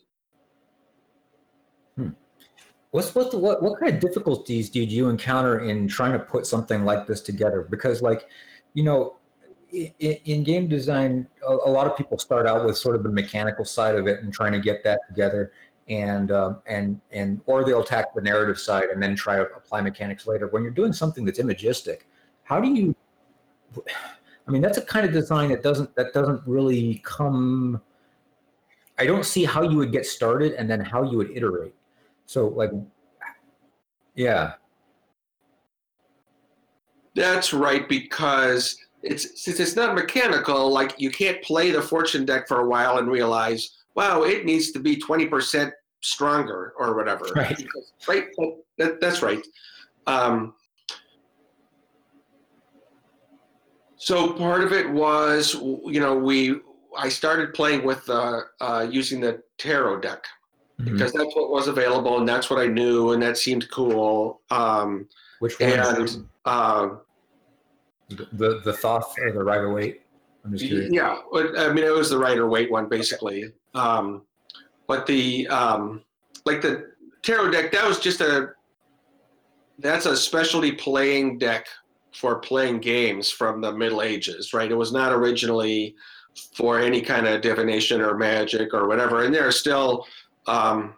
What's what what what kind of difficulties did you encounter in trying to put something like this together? Because like, you know, in, in game design, a, a, lot of people start out with sort of the mechanical side of it and trying to get that together, and um, and and or they'll attack the narrative side and then try to apply mechanics later. When you're doing something that's imagistic, how do you? I mean, that's a kind of design that doesn't that doesn't really come. I don't see how you would get started and then how you would iterate. So like, yeah. That's right because it's since it's not mechanical. Like you can't play the fortune deck for a while and realize, wow, it needs to be twenty percent stronger or whatever. Right. Because, right. That, that's right. Um, so part of it was, you know, we I started playing with uh, uh, using the tarot deck mm-hmm. because that's what was available and that's what I knew and that seemed cool. Um, Which one? And um, the the Thoth or the Rider Waite. I'm just curious. Yeah, I mean it was the Rider Waite one basically. Um, but the um, like the tarot deck that was just a that's a specialty playing deck for playing games from the Middle Ages, right? It was not originally for any kind of divination or magic or whatever. And there are still um,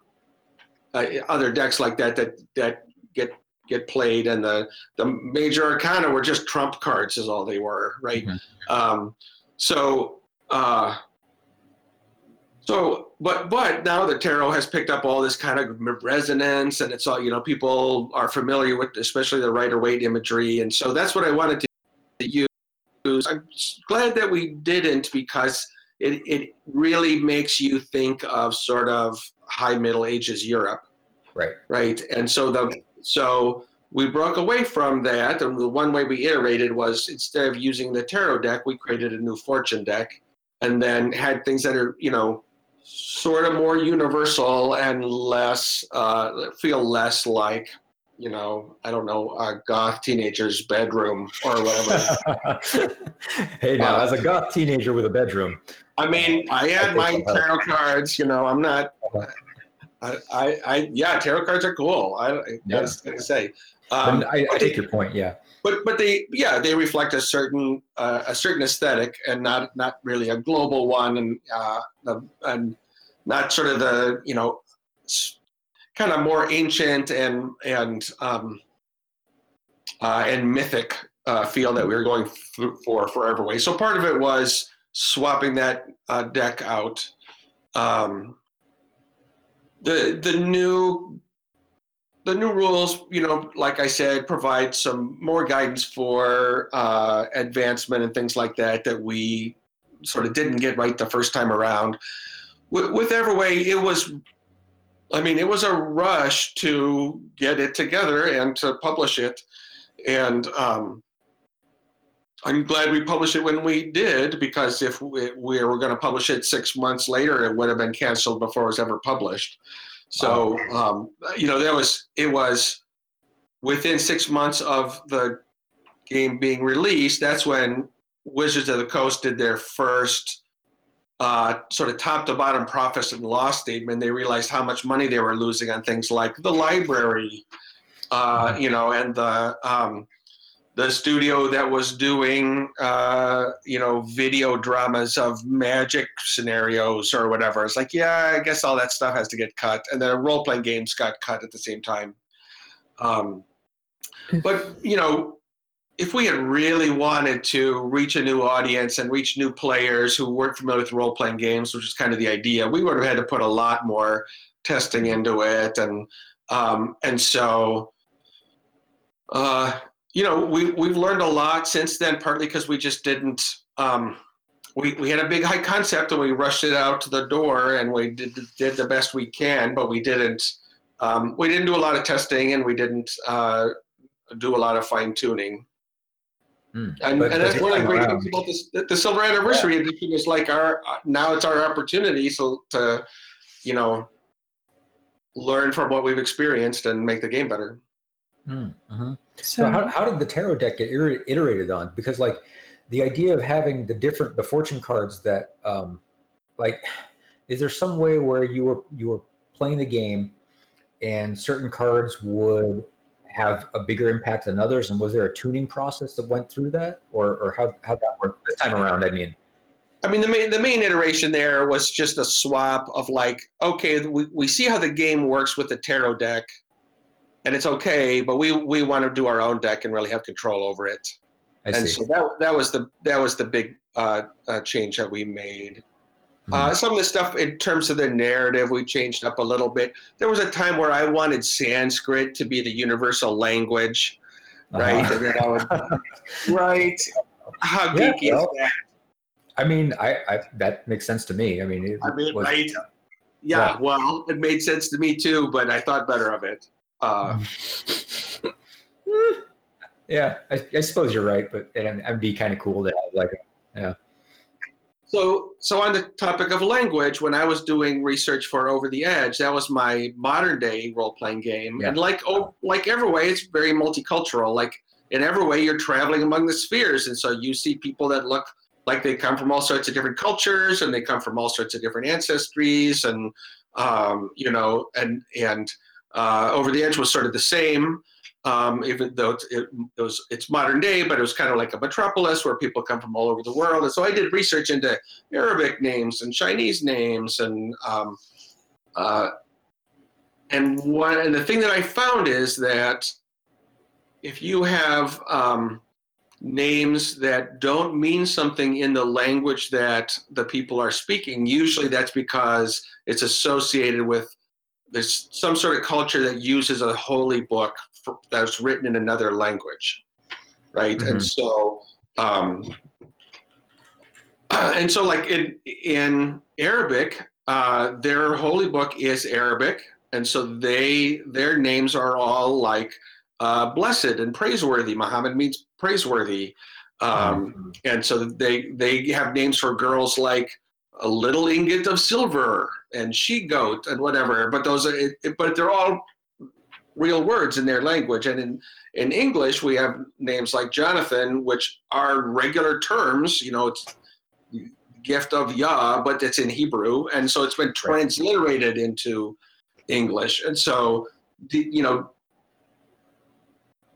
uh, other decks like that that that get get played, and the the major arcana were just trump cards, is all they were, right? Mm-hmm. Um, so. Uh, so, but but now the tarot has picked up all this kind of resonance, and it's all you know. People are familiar with, especially the Rider Waite imagery, and so that's what I wanted to use. I'm glad that we didn't because it it really makes you think of sort of high Middle Ages Europe. Right. Right. And so the so we broke away from that, and the one way we iterated was instead of using the tarot deck, we created a new fortune deck, and then had things that are you know sort of more universal and less uh, feel less like you know I don't know a goth teenager's bedroom or whatever. hey, now uh, as a goth teenager with a bedroom, I mean, I had my tarot cards. You know, I'm not. I, I, I yeah, tarot cards are cool. I, I yeah. gotta say. Um, I, I take your point. Yeah. But but they yeah they reflect a certain uh, a certain aesthetic and not not really a global one and uh, and not sort of the you know kind of more ancient and and um, uh, and mythic uh, feel that we were going for for Everway. So part of it was swapping that uh, deck out. Um, the the new the new rules, you know, like I said, provide some more guidance for uh, advancement and things like that that we sort of didn't get right the first time around. With, with Everway, it was, I mean, it was a rush to get it together and to publish it, and um, I'm glad we published it when we did because if we, we were going to publish it six months later, it would have been canceled before it was ever published. So, um, you know, there was it was within six months of the game being released. That's when Wizards of the Coast did their first uh, sort of top to bottom profit and loss statement. They realized how much money they were losing on things like the library, uh, you know, and the um, the studio that was doing uh, you know video dramas of magic scenarios or whatever. It's like yeah i guess all that stuff has to get cut. And then role-playing games got cut at the same time. Um, but you know if we had really wanted to reach a new audience and reach new players who weren't familiar with role-playing games which is kind of the idea we would have had to put a lot more testing into it. And um, and so uh, you know, we we've learned a lot since then. Partly because we just didn't. Um, we, we had a big high concept and we rushed it out to the door and we did did the best we can, but we didn't. Um, we didn't do a lot of testing and we didn't uh, do a lot of fine tuning. Mm. And, and that's one of the great things about this. The, the Silver Anniversary yeah. Edition is like our now it's our opportunity so to, you know, learn from what we've experienced and make the game better. Hmm, mhm. So, So how, how did the tarot deck get iterated on? Because like the idea of having the different the fortune cards that um like is there some way where you were you were playing the game and certain cards would have a bigger impact than others and was there a tuning process that went through that or or how how that worked this time around I mean I mean, the main the main iteration there was just a swap of like, okay, we, we see how the game works with the tarot deck, and it's okay, but we we want to do our own deck and really have control over it. I and see so that that was the that was the big uh, uh, change that we made. Uh, some of the stuff in terms of the narrative we changed up a little bit. There was a time where I wanted Sanskrit to be the universal language, right? Uh-huh. And then I would, right? How Yeah, geeky well, is that? I mean I, I that makes sense to me I mean it I mean, was, right? Yeah, Yeah. well, it made sense to me too, but I thought better of it. Uh, yeah I, I suppose you're right but it, it'd be kind of cool to have like yeah. so, so on the topic of language, when I was doing research for Over the Edge, that was my modern day role playing game, Yeah. and like oh, like Everway, it's very multicultural. Like in Everway, you're traveling among the spheres, and so you see people that look like they come from all sorts of different cultures, and they come from all sorts of different ancestries, and um, you know, and and uh, Over the Edge was sort of the same. Um, even though it's, it, it was it's modern day, but it was kind of like a metropolis where people come from all over the world. And so I did research into Arabic names and Chinese names, and um, uh, and one and the thing that I found is that if you have um, names that don't mean something in the language that the people are speaking, usually that's because it's associated with there's some sort of culture that uses a holy book for, that's written in another language, right? And so, um, and so, like in in Arabic, uh, their holy book is Arabic, and so they their names are all like uh, blessed and praiseworthy. Muhammad means praiseworthy, um, and so they they have names for girls like a little ingot of silver and she goat and whatever. But those are it, it- but they're all real words in their language. And in in English, we have names like Jonathan, which are regular terms. You know, it's gift of Yah, but it's in Hebrew, and so it's been transliterated into English. And so, the- you know,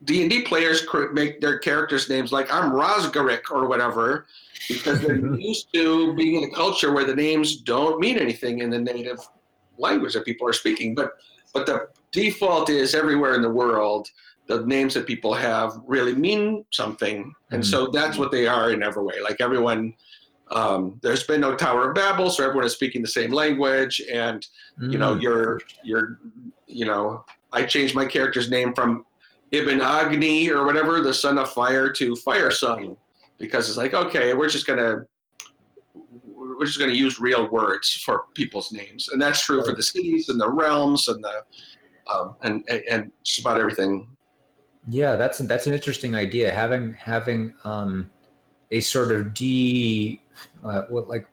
D and D players make their characters' names like I'm Rosgarik or whatever, because they're used to being in a culture where the names don't mean anything in the native language that people are speaking. But but the default is everywhere in the world, the names that people have really mean something, and so that's what they are in every way. Like everyone. Um, there's been no Tower of Babel, so everyone is speaking the same language, and you know Mm. you're you're you know i changed my character's name from ibn agni or whatever the son of fire to fire son because it's like okay we're just gonna we're just gonna use real words for people's names. And that's true for the cities and the realms and the um, and and- and just about everything. Yeah, that's that's an interesting idea. Having having um, a sort of de uh, what like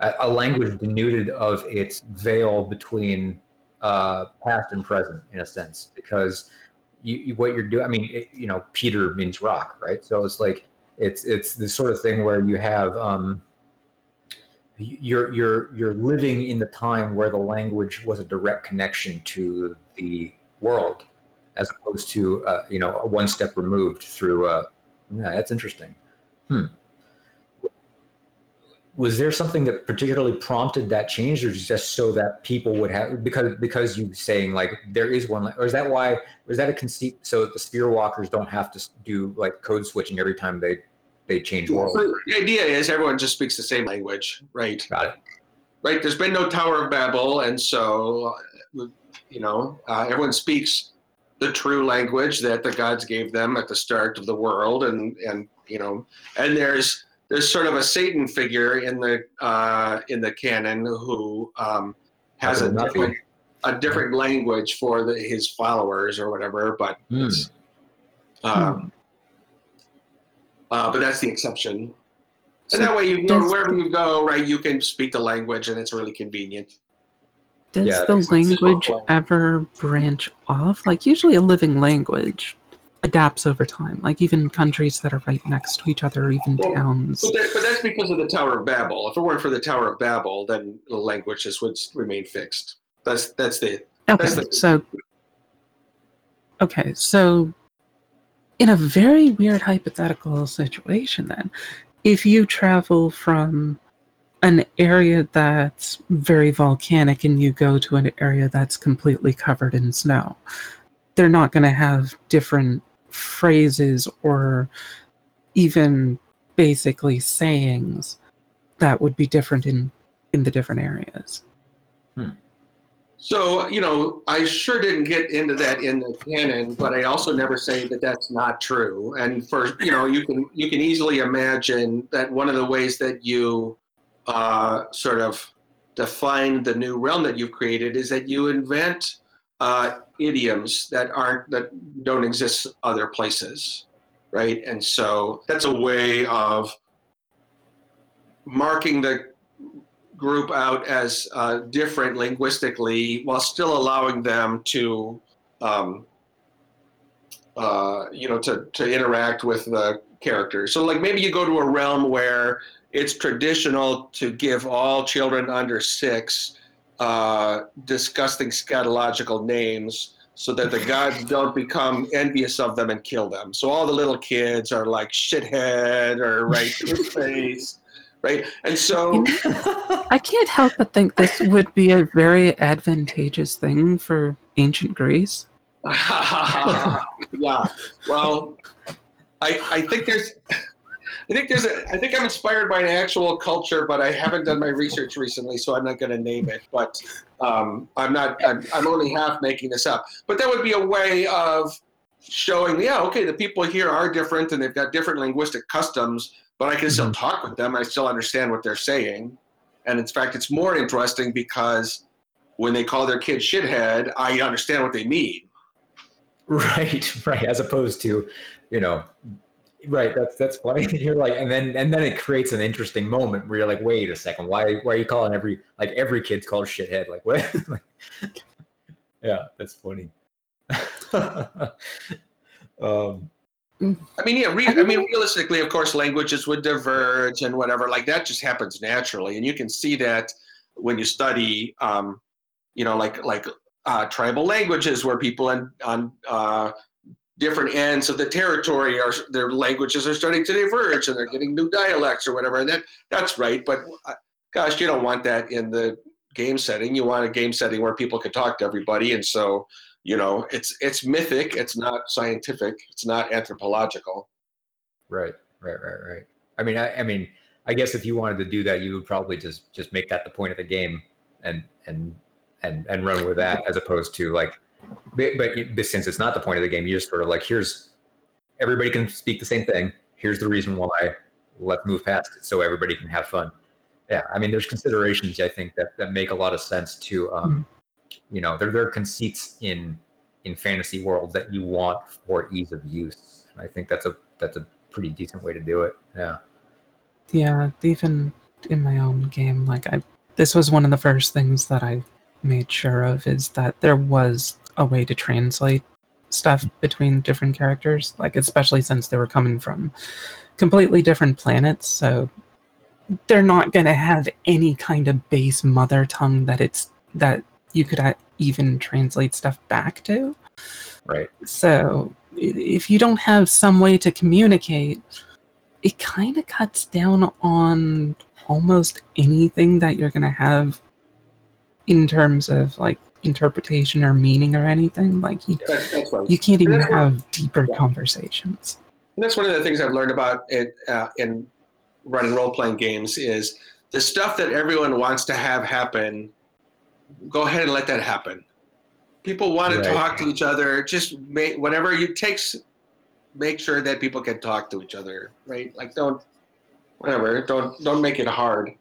a, a language denuded of its veil between uh, past and present, in a sense, because you, you what you're doing. I mean, it, you know, Peter means rock, right? So it's like it's it's the sort of thing where you have um, you're you're you're living in the time where the language was a direct connection to the world as opposed to uh, you know one step removed through uh yeah that's interesting hmm was there something that particularly prompted that change or just so that people would have because because you saying like there is one or is that why is that a conceit so that the sphere walkers don't have to do like code switching every time they they change world? So the idea is everyone just speaks the same language right? Got it. Right there's been no tower of babel and so you know uh, everyone speaks the true language that the gods gave them at the start of the world and and you know and there's there's sort of a satan figure in the uh, in the canon who um, has a different a different language for the, his followers or whatever but it's um, uh, but that's the exception. So and that way you go wherever you go right? You can speak the language and it's really convenient. Does Yeah, the language. ever branch off? Like usually a living language adapts over time. Like even countries that are right next to each other, or even Well, towns. But, that, but that's because of the Tower of Babel. If it weren't for the Tower of Babel, then the languages would remain fixed. That's that's the Okay, that's the- so okay, so in a very weird hypothetical situation, then, if you travel from an area that's very volcanic and you go to an area that's completely covered in snow, they're not going to have different phrases or even basically sayings that would be different in in the different areas. So, you know, I sure didn't get into that in the canon, but I also never say that that's not true. And for, you know, you can you can easily imagine that one of the ways that you uh, sort of define the new realm that you've created is that you invent uh, idioms that aren't that don't exist other places, right? And so that's a way of marking the group out as uh, different linguistically while still allowing them to um, uh, you know to, to interact with the characters so like maybe you go to a realm where it's traditional to give all children under six uh, disgusting scatological names so that the gods don't become envious of them and kill them so all the little kids are like shithead or right face right and so I can't help but think this would be a very advantageous thing for ancient Greece. yeah. Well, I I think there's I think there's a I think I'm inspired by an actual culture, but I haven't done my research recently, so I'm not going to name it. But um, I'm not I'm, I'm only half making this up. But that would be a way of showing, yeah, okay, the people here are different and they've got different linguistic customs, but I can still talk with them. I still understand what they're saying. And in fact, it's more interesting because when they call their kid shithead, I understand what they mean. right, right. As opposed to, you know, right. That's that's funny. You're like, and then and then it creates an interesting moment where you're like, wait a second, why why are you calling every like every kid's called shithead? Like what? Like, yeah, that's funny. um, I mean, yeah. Re- I mean, realistically, of course, languages would diverge and whatever. Like that just happens naturally, and you can see that when you study, um, you know, like like uh, tribal languages, where people in, on uh, different ends of the territory are their languages are starting to diverge, and they're getting new dialects or whatever. And that that's right. But gosh, you don't want that in the game setting. You want a game setting where people can talk to everybody, and so you know it's it's mythic it's not scientific it's not anthropological right, right, right, right. I mean, I, I mean, I guess if you wanted to do that, you would probably just just make that the point of the game, and and and and run with that, as opposed to like, but, but but since it's not the point of the game, you just sort of like, here's everybody can speak the same thing. Here's the reason why. Let's move past it so everybody can have fun. Yeah, I mean, there's considerations I think that that make a lot of sense to, um, you know, there there are conceits in in fantasy world that you want for ease of use. I think that's a that's a pretty decent way to do it. Yeah. Yeah, even in my own game, like I, this was one of the first things that I made sure of is that there was a way to translate stuff between different characters, like especially since they were coming from completely different planets, so they're not going to have any kind of base mother tongue that it's that you could uh, even translate stuff back to. Right. So if you don't have some way to communicate, it kind of cuts down on almost anything that you're going to have in terms of like interpretation or meaning or anything. Like you, that's, that's right you can't even That's right. have deeper Yeah. conversations. And that's one of the things I've learned about it uh, in running role playing games is the stuff that everyone wants to have happen. Go ahead and let that happen. People want to Right. talk to each other. Just make whatever it takes. Make sure that people can talk to each other, right? Like don't, whatever. Don't don't make it hard.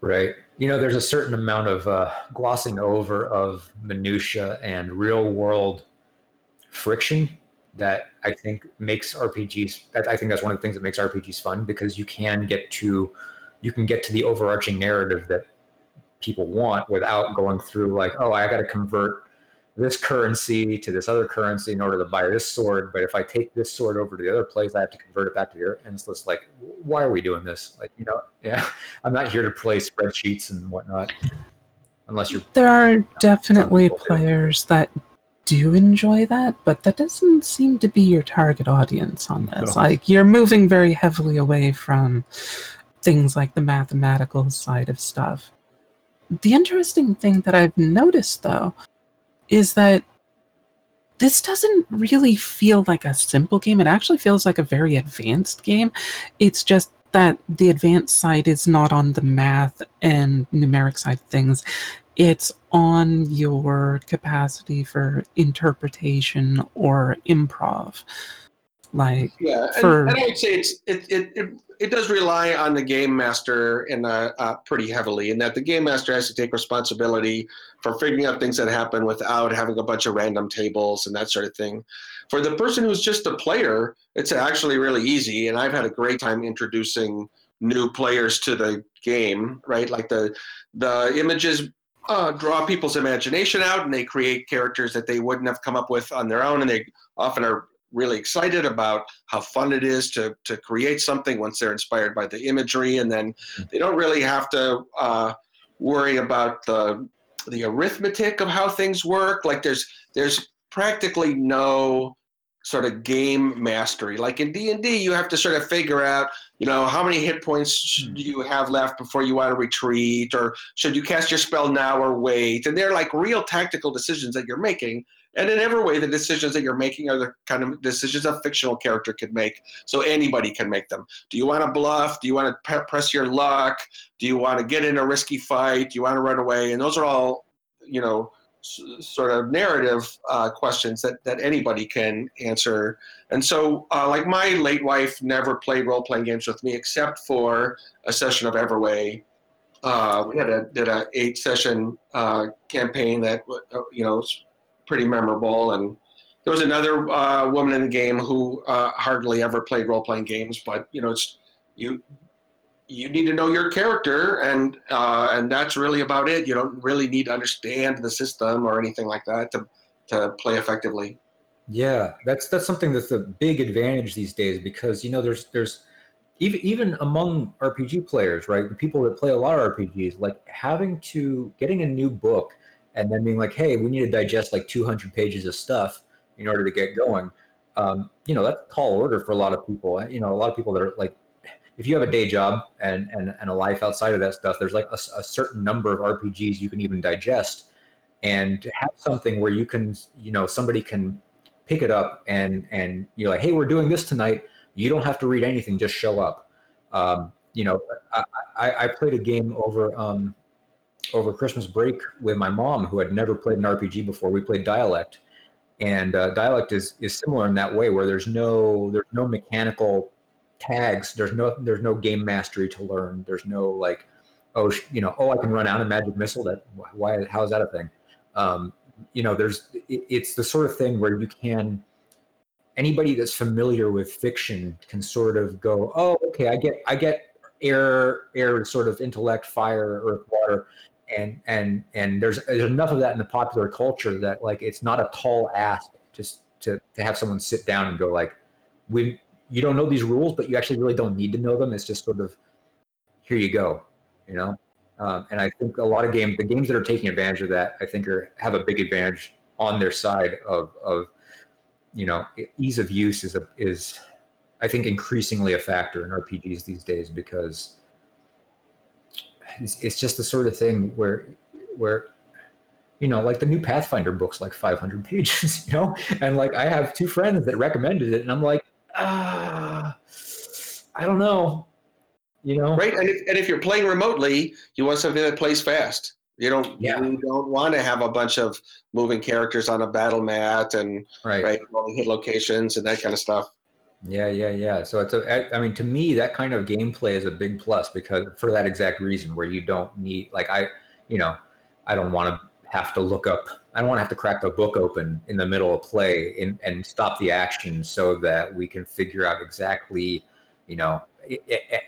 Right. You know, there's a certain amount of uh, glossing over of minutia and real world friction that I think makes RPGs. I think that's one of the things that makes RPGs fun because you can get to you can get to the overarching narrative that people want without going through like, oh, I got to convert this currency to this other currency in order to buy this sword. But if I take this sword over to the other place, I have to convert it back to the other. And it's just like, why are we doing this? Like, you know, yeah, I'm not here to play spreadsheets and whatnot. Unless you're There are definitely people do. players that do enjoy that, but that doesn't seem to be your target audience on this. No. Like you're moving very heavily away from things like the mathematical side of stuff. The interesting thing that I've noticed though is that this doesn't really feel like a simple game. It actually feels like a very advanced game. It's just that the advanced side is not on the math and numeric side of things. It's on your capacity for interpretation or improv. Like, Yeah, and, For- and I would say it's it, it it it does rely on the game master in uh, uh, pretty heavily, in that the game master has to take responsibility for figuring out things that happen without having a bunch of random tables and that sort of thing. For the person who's just a player, it's actually really easy, and I've had a great time introducing new players to the game. Right, like the the images uh, draw people's imagination out, and they create characters that they wouldn't have come up with on their own, and they often are really excited about how fun it is to to create something once they're inspired by the imagery, and then they don't really have to uh, worry about the the arithmetic of how things work. Like there's there's practically no sort of game mastery. Like in D and D, you have to sort of figure out, you know, how many hit points should you have left before you want to retreat, or should you cast your spell now or wait? And they're like real tactical decisions that you're making. And in every way, the decisions that you're making are the kind of decisions a fictional character could make. So anybody can make them. Do you want to bluff? Do you want to press your luck? Do you want to get in a risky fight? Do you want to run away? And those are all, you know, sort of narrative uh, questions that, that anybody can answer. And so, uh, like my late wife never played role playing games with me except for a session of Everway. Uh, we had a did a eight session uh, campaign that uh, you know pretty memorable, and there was another uh, woman in the game who uh, hardly ever played role playing games, but you know it's you you need to know your character and uh, and that's really about it. You don't really need to understand the system or anything like that to to play effectively. Yeah, that's that's something that's a big advantage these days because you know there's there's even even among RPG players, right? The people that play a lot of RPGs, like having to getting a new book and then being like, hey, we need to digest like 200 pages of stuff in order to get going. Um, you know, that's a tall order for a lot of people. You know, a lot of people that are like, if you have a day job and and, and a life outside of that stuff, there's like a certain number of RPGs you can even digest, and have something where you can, you know, somebody can pick it up and and you're like, hey, we're doing this tonight. You don't have to read anything; just show up. Um, you know, I, I, I played a game over um, over Christmas break with my mom, who had never played an RPG before. We played Dialect, and uh, Dialect is is similar in that way, where there's no there's no mechanical tags. There's no there's no game mastery to learn. There's no like, oh, you know, oh, I can run out a magic missile. That why? How is that a thing? Um, you know there's it- it's the sort of thing where you can anybody that's familiar with fiction can sort of go oh okay i get i get air air sort of intellect fire earth water and and and there's there's enough of that in the popular culture that like it's not a tall ask just to to have someone sit down and go like we you don't know these rules but you actually really don't need to know them. It's just sort of here you go you know? Um, and I think a lot of games, the games that are taking advantage of that, I think are have a big advantage on their side of of you know ease of use is a is I think increasingly a factor in RPGs these days because it's, it's just the sort of thing where where you know like the new Pathfinder books like 500 pages, you know, and like I have two friends that recommended it, and I'm like ah, I don't know, you know, Right, and if, and if you're playing remotely, you want something that plays fast. You don't Yeah. you don't want to have a bunch of moving characters on a battle mat and right. right hit locations and that kind of stuff. Yeah, yeah, yeah. So it's a, I- I mean, to me, that kind of gameplay is a big plus because for that exact reason, where you don't need, like, I, you know, I don't want to have to look up, I don't want to have to crack the book open in the middle of play and, and stop the action so that we can figure out exactly, you know,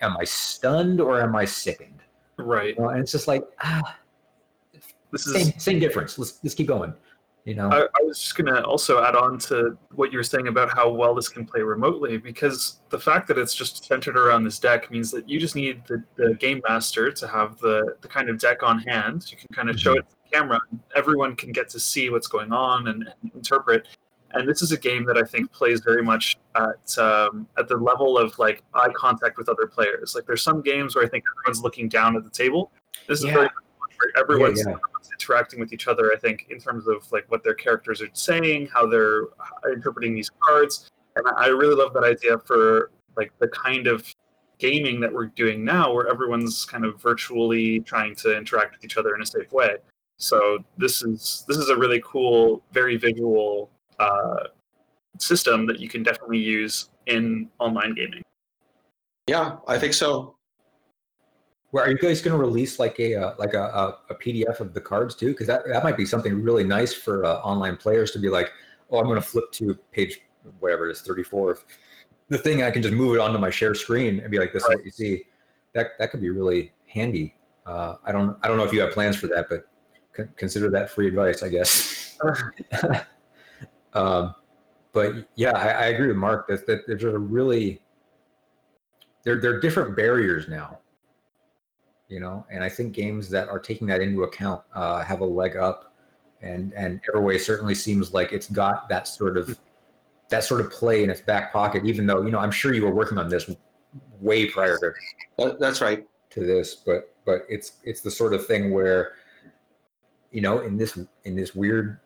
am I stunned or am I sickened? Right. You know, and it's just like, ah, this is Same, same difference. Let's let's keep going. You know, I, I was just going to also add on to what you were saying about how well this can play remotely, because the fact that it's just centered around this deck means that you just need the, the game master to have the, the kind of deck on hand. You can kind of show it to the camera. And everyone can get to see what's going on and, and interpret. And this is a game that I think plays very much at um, at the level of like eye contact with other players. Like there's some games where I think everyone's looking down at the table. This is Yeah. very much where everyone's yeah. everyone's interacting with each other. I think in terms of like what their characters are saying, how they're interpreting these cards, and I really love that idea for like the kind of gaming that we're doing now, where everyone's kind of virtually trying to interact with each other in a safe way. So this is this is a really cool, very visual uh, system that you can definitely use in online gaming. Yeah, I think so. Well, are you guys going to release like a uh, like a, a, a PDF of the cards too? Because that, that might be something really nice for uh, online players to be like, oh, I'm going to flip to page whatever it is, 34 of the thing. I can just move it onto my share screen and be like, this is what you see. That that could be really handy. Uh, I don't I don't know if you have plans for that, but con- consider that free advice, I guess. um, but yeah, I, I agree with Mark that, that there's a really there there are different barriers now you know and i think games that are taking that into account uh, have a leg up and and everway certainly seems like it's got that sort of that sort of play in its back pocket even though you know i'm sure you were working on this way prior to, That- That's right. to this but but it's it's the sort of thing where you know in this in this weird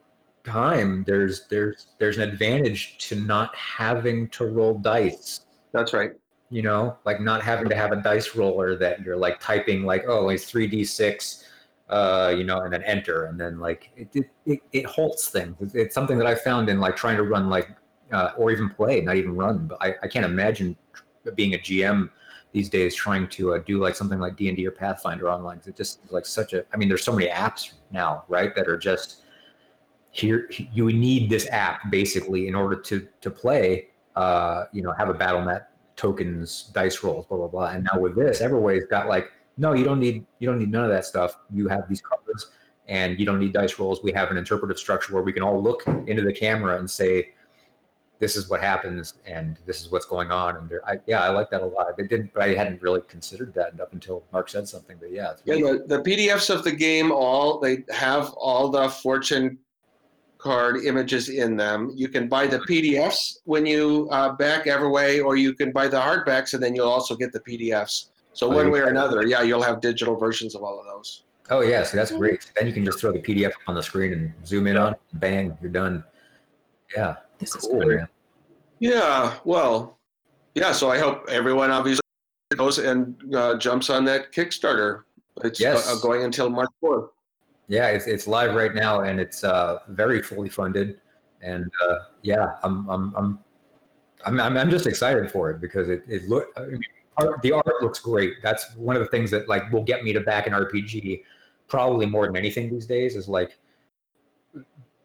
time there's there's there's an advantage to not having to roll dice That's right. You know, like not having to have a dice roller that you're like typing like, oh, it's three d six, uh, you know, and then enter, and then like it it, it, it halts things. It's, it's something that I found in like trying to run like, uh, or even play, not even run. But I, I can't imagine being a GM these days trying to uh, do like something like D and D or Pathfinder online. It just like such a. I mean, there's so many apps now, right, that are just here. You need this app basically in order to to play. Uh, you know, have a battle net tokens, dice rolls, blah blah blah. And now mm-hmm. with this, Everway's got like, no, you don't need you don't need none of that stuff. You have these cards, and you don't need dice rolls. We have an interpretive structure where we can all look into the camera and say, this is what happens, and this is what's going on. And I, yeah, I like that a lot. I didn't, but I hadn't really considered that up until Mark said something. But yeah, it's Yeah, the, the PDFs of the game all they have all the fortune card images in them. You can buy the PDFs when you uh, back Everway, or you can buy the hardbacks, and then you'll also get the PDFs. So Oh, one you- way or another, yeah, you'll have digital versions of all of those. oh yeah, see that's great. Then you can just throw the PDF up on the screen and zoom in on, it, bang, you're done. Yeah, This is cool, great. man. Yeah, well, yeah. So I hope everyone obviously goes and uh, jumps on that Kickstarter. It's Yes. uh, going until March 4th. Yeah, it's it's live right now, and it's uh, very fully funded. And uh, yeah, I'm I'm I'm I'm I'm, just excited for it because it it look I mean, art, the art looks great. That's one of the things that like will get me to back an RPG probably more than anything these days is like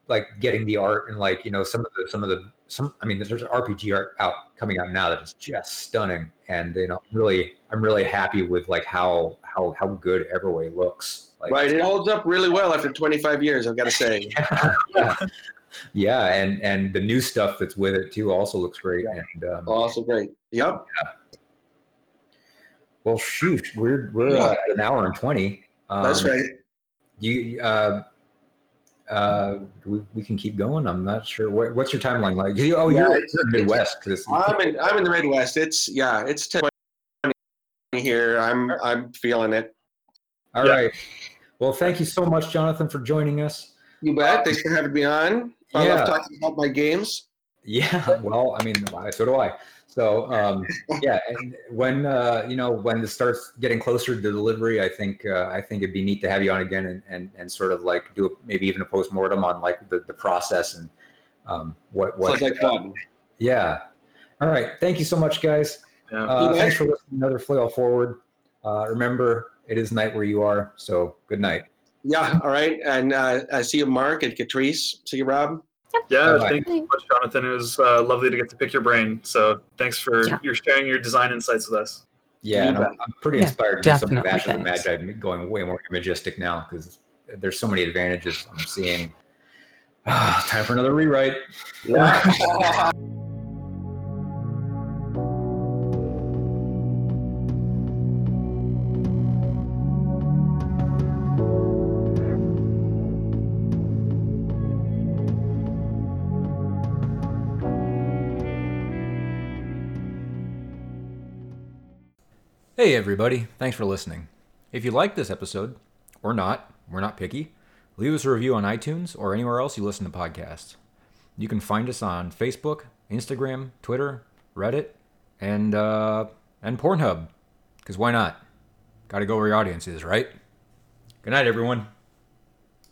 like getting the art and like you know some of the some of the some I mean there's RPG art out coming out now that is just stunning and you know really I'm really happy with like how how how good Everway looks like Right, it holds up really well after 25 years. I've got to say. yeah. yeah, and and the new stuff that's with it too also looks great. And um, Also great. Yep. well, shoot, we're we're uh, an hour and twenty. Um, That's right. You uh, uh, we, we can keep going. I'm not sure what, what's your timeline like. Oh, Yeah, you're in the Midwest. I'm in I'm in the Midwest. It's yeah, it's 10 here. I'm I'm feeling it. all Yeah. right. Well, thank you so much, Jonathan, for joining us. You bet. Thanks for having me on. I Yeah. love talking about my games. Yeah, well, I mean, so do I. So um, yeah, and when uh, you know when it starts getting closer to delivery, I think uh, I think it'd be neat to have you on again and, and, and sort of like do a, maybe even a post mortem on like the, the process and um, what what. Sounds like fun. Yeah. All right. Thank you so much, guys. Yeah. Uh, thanks for listening another Flail Forward. Uh, remember, it is night where you are. So good night. Yeah. All right. And uh, I see you, Mark and Catrice. See you, Rob. Yeah, Bye-bye. thank you so much, Jonathan. It was uh, lovely to get to pick your brain. So thanks for Yeah. your sharing your design insights with us. Yeah, and I'm. I'm pretty Yeah, inspired to do something definitely, Bash of the thanks. Magi, going way more imagistic now because there's so many advantages I'm seeing. Time for another rewrite. Yeah. Hey, everybody. Thanks for listening. If you like this episode, or not, we're not picky, leave us a review on iTunes or anywhere else you listen to podcasts. You can find us on Facebook, Instagram, Twitter, Reddit, and, uh, and Pornhub. Because why not? Gotta go where your audience is, right? Good night, everyone.